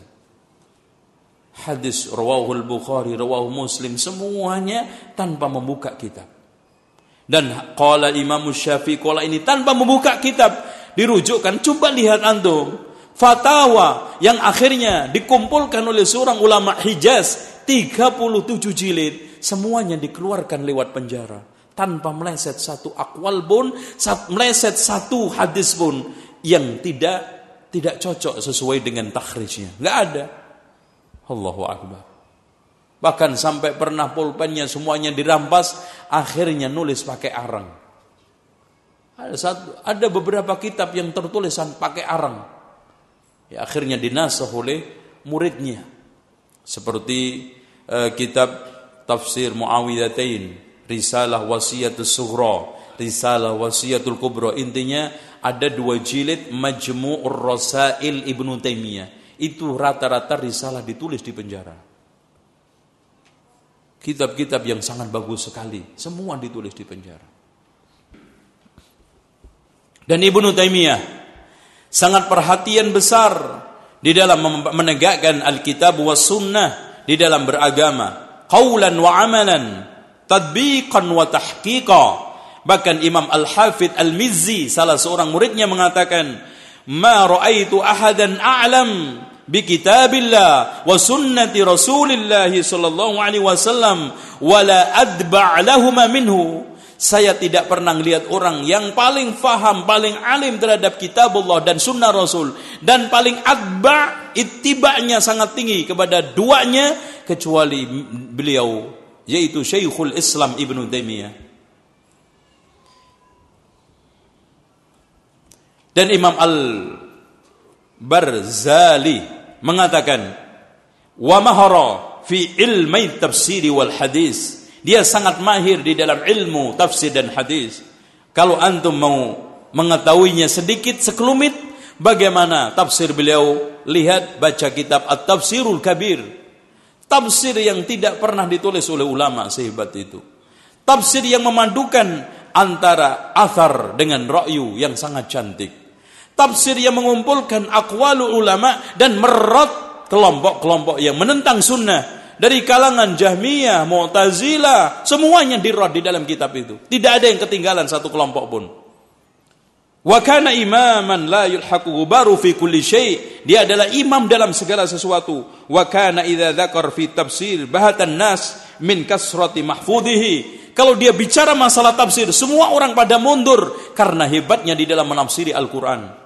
Hadis rawahul bukhari rawahu muslim semuanya tanpa membuka kitab. Dan qala imam syafi'i qala ini tanpa membuka kitab dirujukkan coba lihat antum fatwa yang akhirnya dikumpulkan oleh seorang ulama Hijaz 37 jilid semuanya dikeluarkan lewat penjara. Tanpa meleset satu akwal pun meleset satu hadis pun yang tidak tidak cocok sesuai dengan takhrijnya. Nggak ada. Allahu akbar. Bahkan sampai pernah pulpennya semuanya dirampas akhirnya nulis pakai arang. Ada satu ada beberapa kitab yang tertulisan pakai arang. Ya, akhirnya dinasah oleh muridnya. Seperti uh, kitab tafsir Muawiyatain risalah wasiyatus sughra risalah wasiyatul kubra. Intinya ada dua jilid majmu'ur rasail Ibnu Taimiyah. Itu rata-rata risalah ditulis di penjara. Kitab-kitab yang sangat bagus sekali semua ditulis di penjara. Dan Ibnu Taimiyah sangat perhatian besar di dalam menegakkan Alkitab was sunnah di dalam beragama. Qaulan wa amalan tadbiqan wa tahqiqa bahkan Imam Al-Hafidh Al-Mizzi salah seorang muridnya mengatakan ma raaitu ahadan a'lam bi kitabillah wa sunnati Rasulillah sallallahu alaihi wasallam wala adba' lahuma minhu saya tidak pernah melihat orang yang paling faham, paling alim terhadap kitab Allah dan sunnah Rasul. Dan paling adba, itibanya sangat tinggi kepada duanya. Kecuali beliau, yaitu Syekhul Islam Ibn Taimiyah. Dan Imam Al-Barzali mengatakan, Wa mahara fi ilmi tafsiri wal hadis dia sangat mahir di dalam ilmu tafsir dan hadis. Kalau antum mau mengetahuinya sedikit sekelumit bagaimana tafsir beliau, lihat baca kitab At-Tafsirul Kabir. Tafsir yang tidak pernah ditulis oleh ulama sehebat itu. Tafsir yang memadukan antara athar dengan ra'yu yang sangat cantik. Tafsir yang mengumpulkan akwalu ulama dan merot kelompok-kelompok yang menentang sunnah dari kalangan Jahmiyah, Mu'tazilah, semuanya dirod di dalam kitab itu. Tidak ada yang ketinggalan satu kelompok pun. Wa kana imaman la yulhaqu baru fi kulli syai. Dia adalah imam dalam segala sesuatu. Wa kana idza dzakar fi tafsir bahatan nas min kasrati mahfudhihi. Kalau dia bicara masalah tafsir, semua orang pada mundur karena hebatnya di dalam menafsiri Al-Qur'an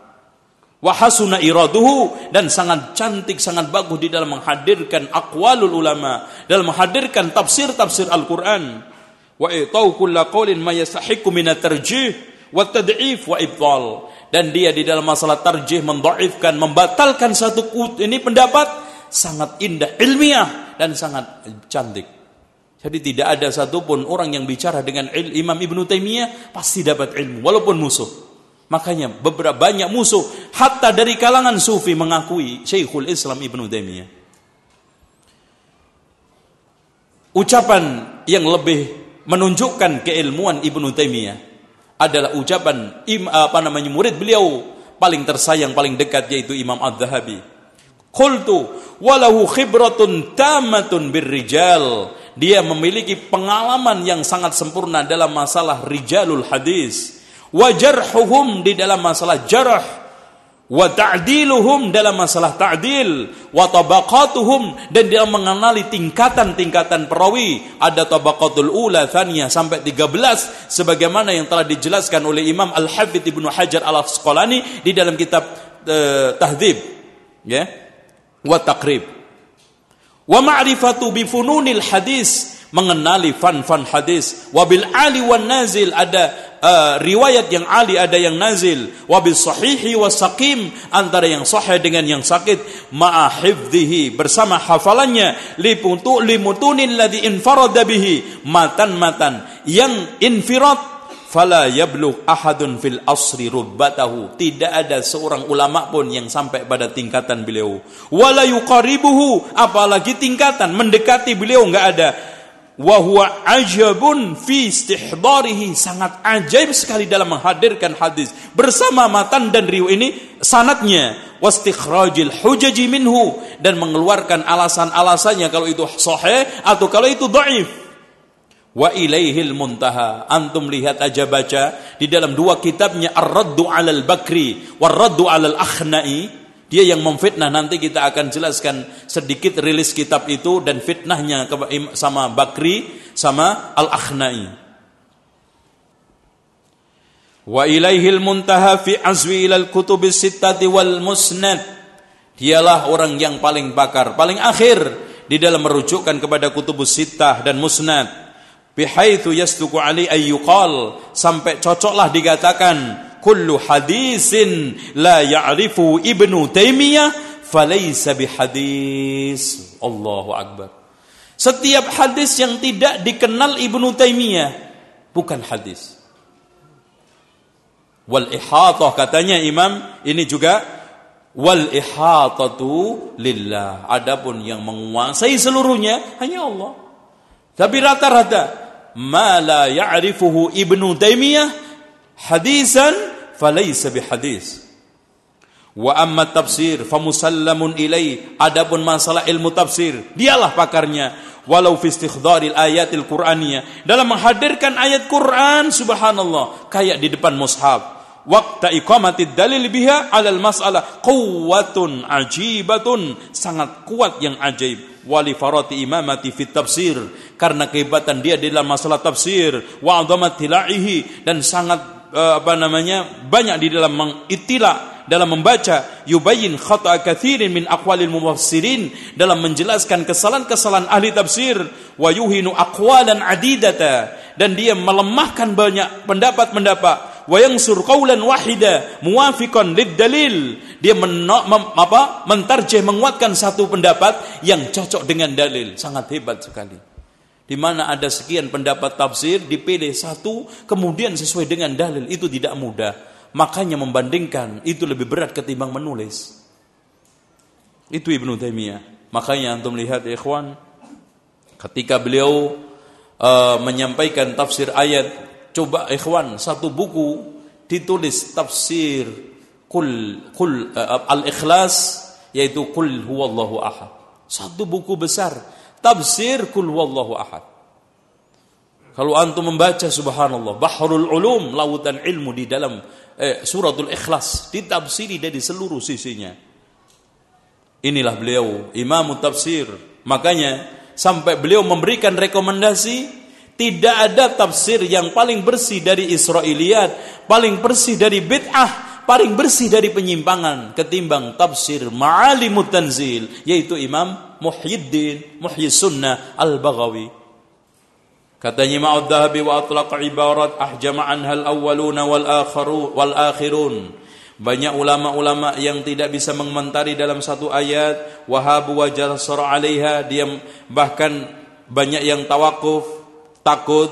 wahasuna iraduhu dan sangat cantik sangat bagus di dalam menghadirkan aqwalul ulama dalam menghadirkan tafsir-tafsir Al-Qur'an. Wa itau kulla qaulin ma yastahiqu min tarjih wa tad'if wa ibtal dan dia di dalam masalah tarjih mendhaifkan membatalkan satu ini pendapat sangat indah ilmiah dan sangat cantik. Jadi tidak ada satupun orang yang bicara dengan Imam Ibnu Taimiyah pasti dapat ilmu walaupun musuh Makanya beberapa banyak musuh hatta dari kalangan sufi mengakui Syekhul Islam Ibnu Taimiyah. Ucapan yang lebih menunjukkan keilmuan Ibnu Taimiyah adalah ucapan im, apa namanya murid beliau paling tersayang paling dekat yaitu Imam Ad-Dhahabi. Qultu walahu khibratun tamatun birrijal. Dia memiliki pengalaman yang sangat sempurna dalam masalah rijalul hadis wa jarhuhum di dalam masalah jarah wa ta'diluhum dalam masalah ta'dil. Wa tabaqatuhum dan dia mengenali tingkatan-tingkatan perawi. Ada tabaqatul ula thaniyah sampai 13 sebagaimana yang telah dijelaskan oleh Imam Al-Hafidz Ibnu Hajar Al-Asqalani di dalam kitab uh, Tahdzib ya. Wa taqrib. Wa ma'rifatu bi fununil hadis. Mengenali fan-fan hadis. Wabil ali wan nazil. Ada uh, riwayat yang ali ada yang nazil. Wabil sahihi was saqim antara yang sahih dengan yang sakit. Ma'a hifdhihi bersama hafalannya. Liputu limutunin ladzi infarada bihi. Matan-matan. Yang infirat fala yablugh ahadun fil asri rutbatahu tidak ada seorang ulama pun yang sampai pada tingkatan beliau. Wala yuqaribuhu apalagi tingkatan mendekati beliau enggak ada wa huwa ajabun fi istihdarihi sangat ajaib sekali dalam menghadirkan hadis bersama matan dan riwayat ini sanatnya wastikhrajil hujaji minhu dan mengeluarkan alasan-alasannya kalau itu sahih atau kalau itu dhaif Wa ilaihil muntaha. Antum lihat aja baca di dalam dua kitabnya Ar-Raddu 'alal Bakri War-Raddu 'alal Akhnai. Dia yang memfitnah nanti kita akan jelaskan sedikit rilis kitab itu dan fitnahnya sama Bakri sama Al-Akhnai. Wa ilaihil muntaha fi azwi ilal kutubis sittati wal musnad. Dialah orang yang paling bakar, paling akhir di dalam merujukkan kepada kutubus sittah dan musnad bihaitsu yasduqu ali ayyuqal sampai cocoklah dikatakan kullu hadisin la ya'rifu ibnu taimiyah falaysa bihadis. Allahu akbar. Setiap hadis yang tidak dikenal ibnu taimiyah bukan hadis. Wal ihatah katanya imam ini juga wal ihatatu lillah. Adapun yang menguasai seluruhnya hanya Allah. Tapi rata-rata ma la ya'rifuhu Ibnu Taimiyah hadisan falaysa bihadis. Wa amma tafsir famusallamun ilai. Adapun masalah ilmu tafsir, dialah pakarnya. Walau fi istikhdharil ayatil Qur'aniyah. Dalam menghadirkan ayat Quran, subhanallah, kayak di depan mushaf. Waktu iqamatid dalil biha alal masalah quwwatun ajibatun sangat kuat yang ajaib wali farati imamati fit tafsir karena kehebatan dia di dalam masalah tafsir wa adamat tilaihi dan sangat apa namanya banyak di dalam mengitila dalam membaca yubayyin khata kathirin min aqwalil mufassirin dalam menjelaskan kesalahan-kesalahan ahli tafsir wa yuhinu aqwalan adidata dan dia melemahkan banyak pendapat-pendapat wa yangsur qaulan wahida muwafiqan lid dalil dia men, apa mentarjih menguatkan satu pendapat yang cocok dengan dalil. Sangat hebat sekali di mana ada sekian pendapat tafsir dipilih satu kemudian sesuai dengan dalil itu tidak mudah. Makanya membandingkan itu lebih berat ketimbang menulis. Itu Ibnu Taimiyah. Makanya antum lihat ya ikhwan ketika beliau uh, menyampaikan tafsir ayat coba ikhwan satu buku ditulis tafsir kul kul uh, al-ikhlas yaitu kul huwallahu ahad. Satu buku besar tafsir kul wallahu ahad. Kalau antum membaca subhanallah bahrul ulum lautan ilmu di dalam eh, suratul ikhlas ditafsiri dari seluruh sisinya. Inilah beliau imam tafsir. Makanya sampai beliau memberikan rekomendasi tidak ada tafsir yang paling bersih dari Israiliyat, paling bersih dari bid'ah, paling bersih dari penyimpangan ketimbang tafsir Ma'alimut Tanzil yaitu Imam Muhyiddin Muhyi Sunnah Al-Baghawi. Katanya Imam Dhahabi wa atlaq ibarat ahjama anha al-awwaluna wal akharu wal akhirun. Banyak ulama-ulama yang tidak bisa mengomentari dalam satu ayat wahabu wa jasar 'alaiha. Dia bahkan banyak yang tawakuf takut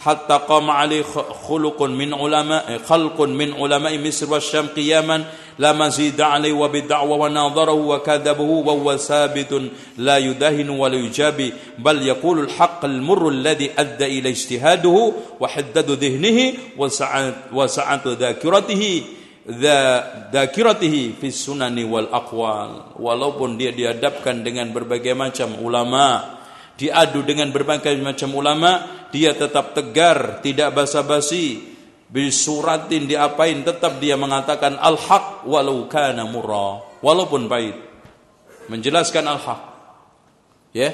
hatta qama 'alaihi khuluqun min ulama khalqun min ulama Misr wasyam qiyaman. لا مزيد عليه وبدعوة ونظره وكذبه وهو ثابت لا يدهن ولا يجابي بل يقول الحق المر الذي أدى إلى اجتهاده وحدد ذهنه وسعة ذاكرته ذاكرته في السنن والأقوال walaupun dia dihadapkan dengan berbagai macam ulama diadu dengan berbagai macam ulama dia tetap tegar tidak basa-basi bisuratin diapain tetap dia mengatakan al-haq walau kana murra, walaupun pahit. Menjelaskan al-haq. Ya.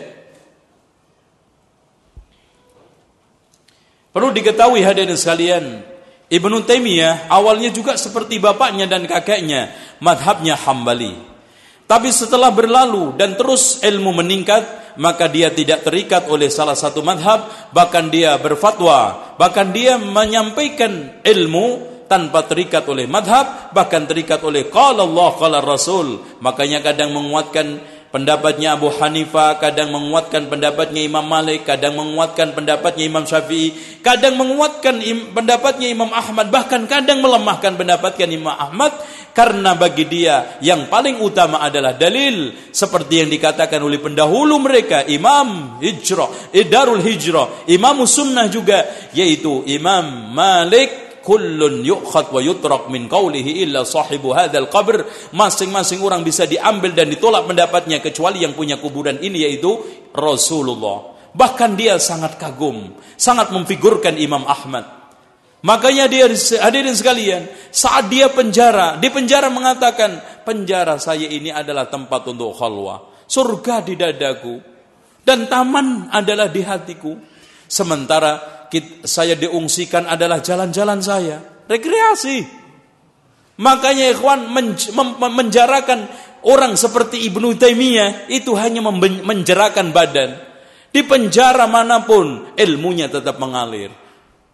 Perlu diketahui hadirin sekalian, Ibnu Taimiyah awalnya juga seperti bapaknya dan kakeknya, madhabnya Hambali. Tapi setelah berlalu dan terus ilmu meningkat, maka dia tidak terikat oleh salah satu madhab, bahkan dia berfatwa, bahkan dia menyampaikan ilmu tanpa terikat oleh madhab, bahkan terikat oleh qala Allah qala Rasul. Makanya kadang menguatkan pendapatnya Abu Hanifah, kadang menguatkan pendapatnya Imam Malik, kadang menguatkan pendapatnya Imam Syafi'i, kadang menguatkan pendapatnya Imam Ahmad, bahkan kadang melemahkan pendapatnya Imam Ahmad karena bagi dia yang paling utama adalah dalil seperti yang dikatakan oleh pendahulu mereka Imam Hijrah, Idarul Hijrah, Imam Sunnah juga yaitu Imam Malik kullun yu'khad wa yutrak min qawlihi illa sahibu hadzal qabr. Masing-masing orang bisa diambil dan ditolak pendapatnya kecuali yang punya kuburan ini yaitu Rasulullah. Bahkan dia sangat kagum sangat memfigurkan Imam Ahmad. Makanya dia hadirin sekalian saat dia penjara di penjara mengatakan penjara saya ini adalah tempat untuk khalwah surga di dadaku dan taman adalah di hatiku. Sementara saya diungsikan adalah jalan-jalan saya, rekreasi. Makanya ikhwan menjarakan orang seperti Ibnu Taimiyah itu hanya menjarakan badan. Di penjara mana pun ilmunya tetap mengalir.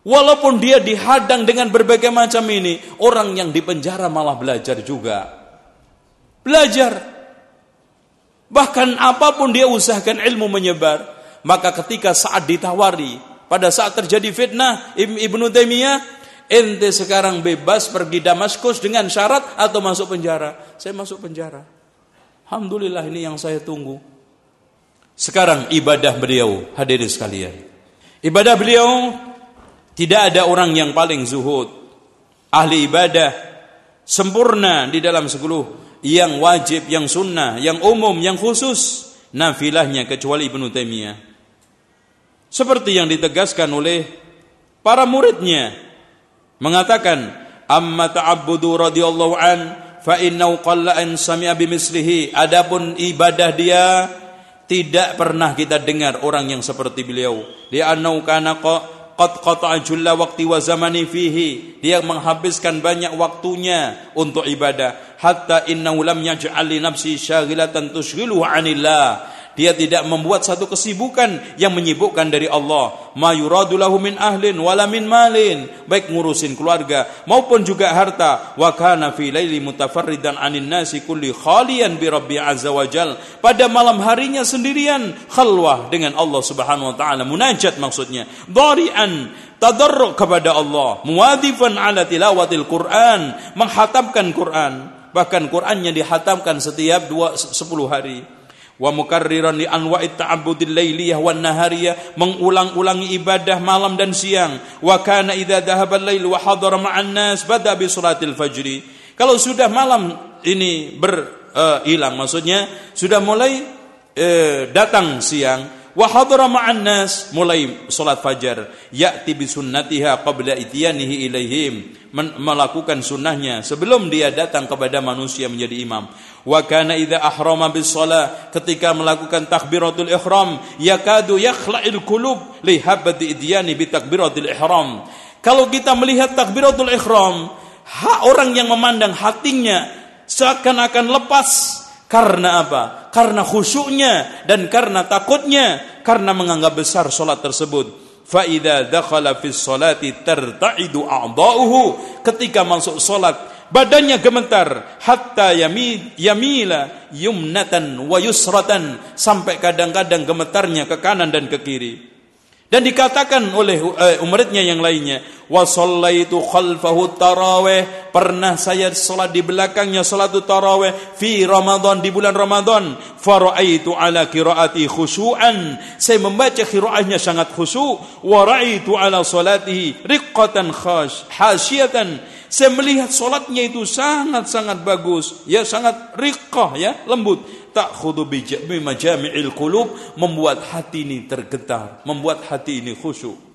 Walaupun dia dihadang dengan berbagai macam ini, orang yang di penjara malah belajar juga. Belajar. Bahkan apa pun dia usahakan ilmu menyebar. Maka ketika saat ditawari, pada saat terjadi fitnah Ibnu Taimiyah ente sekarang bebas pergi Damaskus dengan syarat atau masuk penjara? Saya masuk penjara. Alhamdulillah ini yang saya tunggu. Sekarang ibadah beliau hadirin sekalian. Ibadah beliau tidak ada orang yang paling zuhud. Ahli ibadah sempurna di dalam sepuluh. Yang wajib, yang sunnah, yang umum, yang khusus. Nafilahnya kecuali Ibnu Taimiyah seperti yang ditegaskan oleh para muridnya mengatakan amma ta'abbudu radhiyallahu an fa innahu qalla an sami'a bimislihi. Adapun ibadah dia tidak pernah kita dengar orang yang seperti beliau. Dia annau kana qad qata'a julla waqti wa zamani fihi. Dia menghabiskan banyak waktunya untuk ibadah. Hatta innahu lam yaj'al li nafsi syaghilatan tushghiluhu 'anillah dia tidak membuat satu kesibukan yang menyibukkan dari Allah. Ma yuradu min ahlin wala min malin. Baik ngurusin keluarga maupun juga harta. Wa kana fi laili mutafarridan anin nasi kulli khalian bi rabbi azza wa jal. Pada malam harinya sendirian khalwah dengan Allah Subhanahu wa taala. Munajat maksudnya. Dhari'an tadarruk kepada Allah. Muwadifan ala tilawatil Quran. Menghatamkan Quran. Bahkan Qurannya dihatamkan setiap dua, sepuluh hari wa mukarriran li anwa'i ta'abbudil lailiyah wan nahariyah. Mengulang-ulangi ibadah malam dan siang. Wa kana idza dhahaba al-lail wa hadara ma'an nas bada bi salatil fajri. Kalau sudah malam ini berhilang uh, maksudnya sudah mulai uh, datang siang wa hadara ma'an nas. Mulai salat fajar. Ya'ti bi sunnatiha qabla ityanihi ilaihim. Melakukan sunnahnya sebelum dia datang kepada manusia menjadi imam. Wa kana idza ahrama bis shalah ketika melakukan takbiratul ihram yakadu yakhla'il qulub li habati idyani bi takbiratul ihram. Kalau kita melihat takbiratul ihram orang yang memandang hatinya seakan-akan lepas karena apa? Karena khusyuknya dan karena takutnya, karena menganggap besar solat tersebut. Faida dakhala fi salati tertaidu a'dha'uhu. Ketika masuk solat, badannya gemetar hatta yamila yumnatan wa yusratan sampai kadang-kadang gemetarnya ke kanan dan ke kiri. Dan dikatakan oleh uh, umatnya yang lainnya, wa sallaitu khalfahu tarawih, pernah saya salat di belakangnya salat tarawih fi Ramadan di bulan Ramadan, faraaitu ala qiraati khusyu'an, saya membaca qiraatnya sangat khusyuk, wa raaitu ala salatihi riqqatan khash, hasyatan, saya melihat salatnya itu sangat-sangat bagus, ya sangat riqqah ya, lembut ta'khudhu bi majami'il qulub membuat hati ini tergetar, membuat hati ini khusyuk.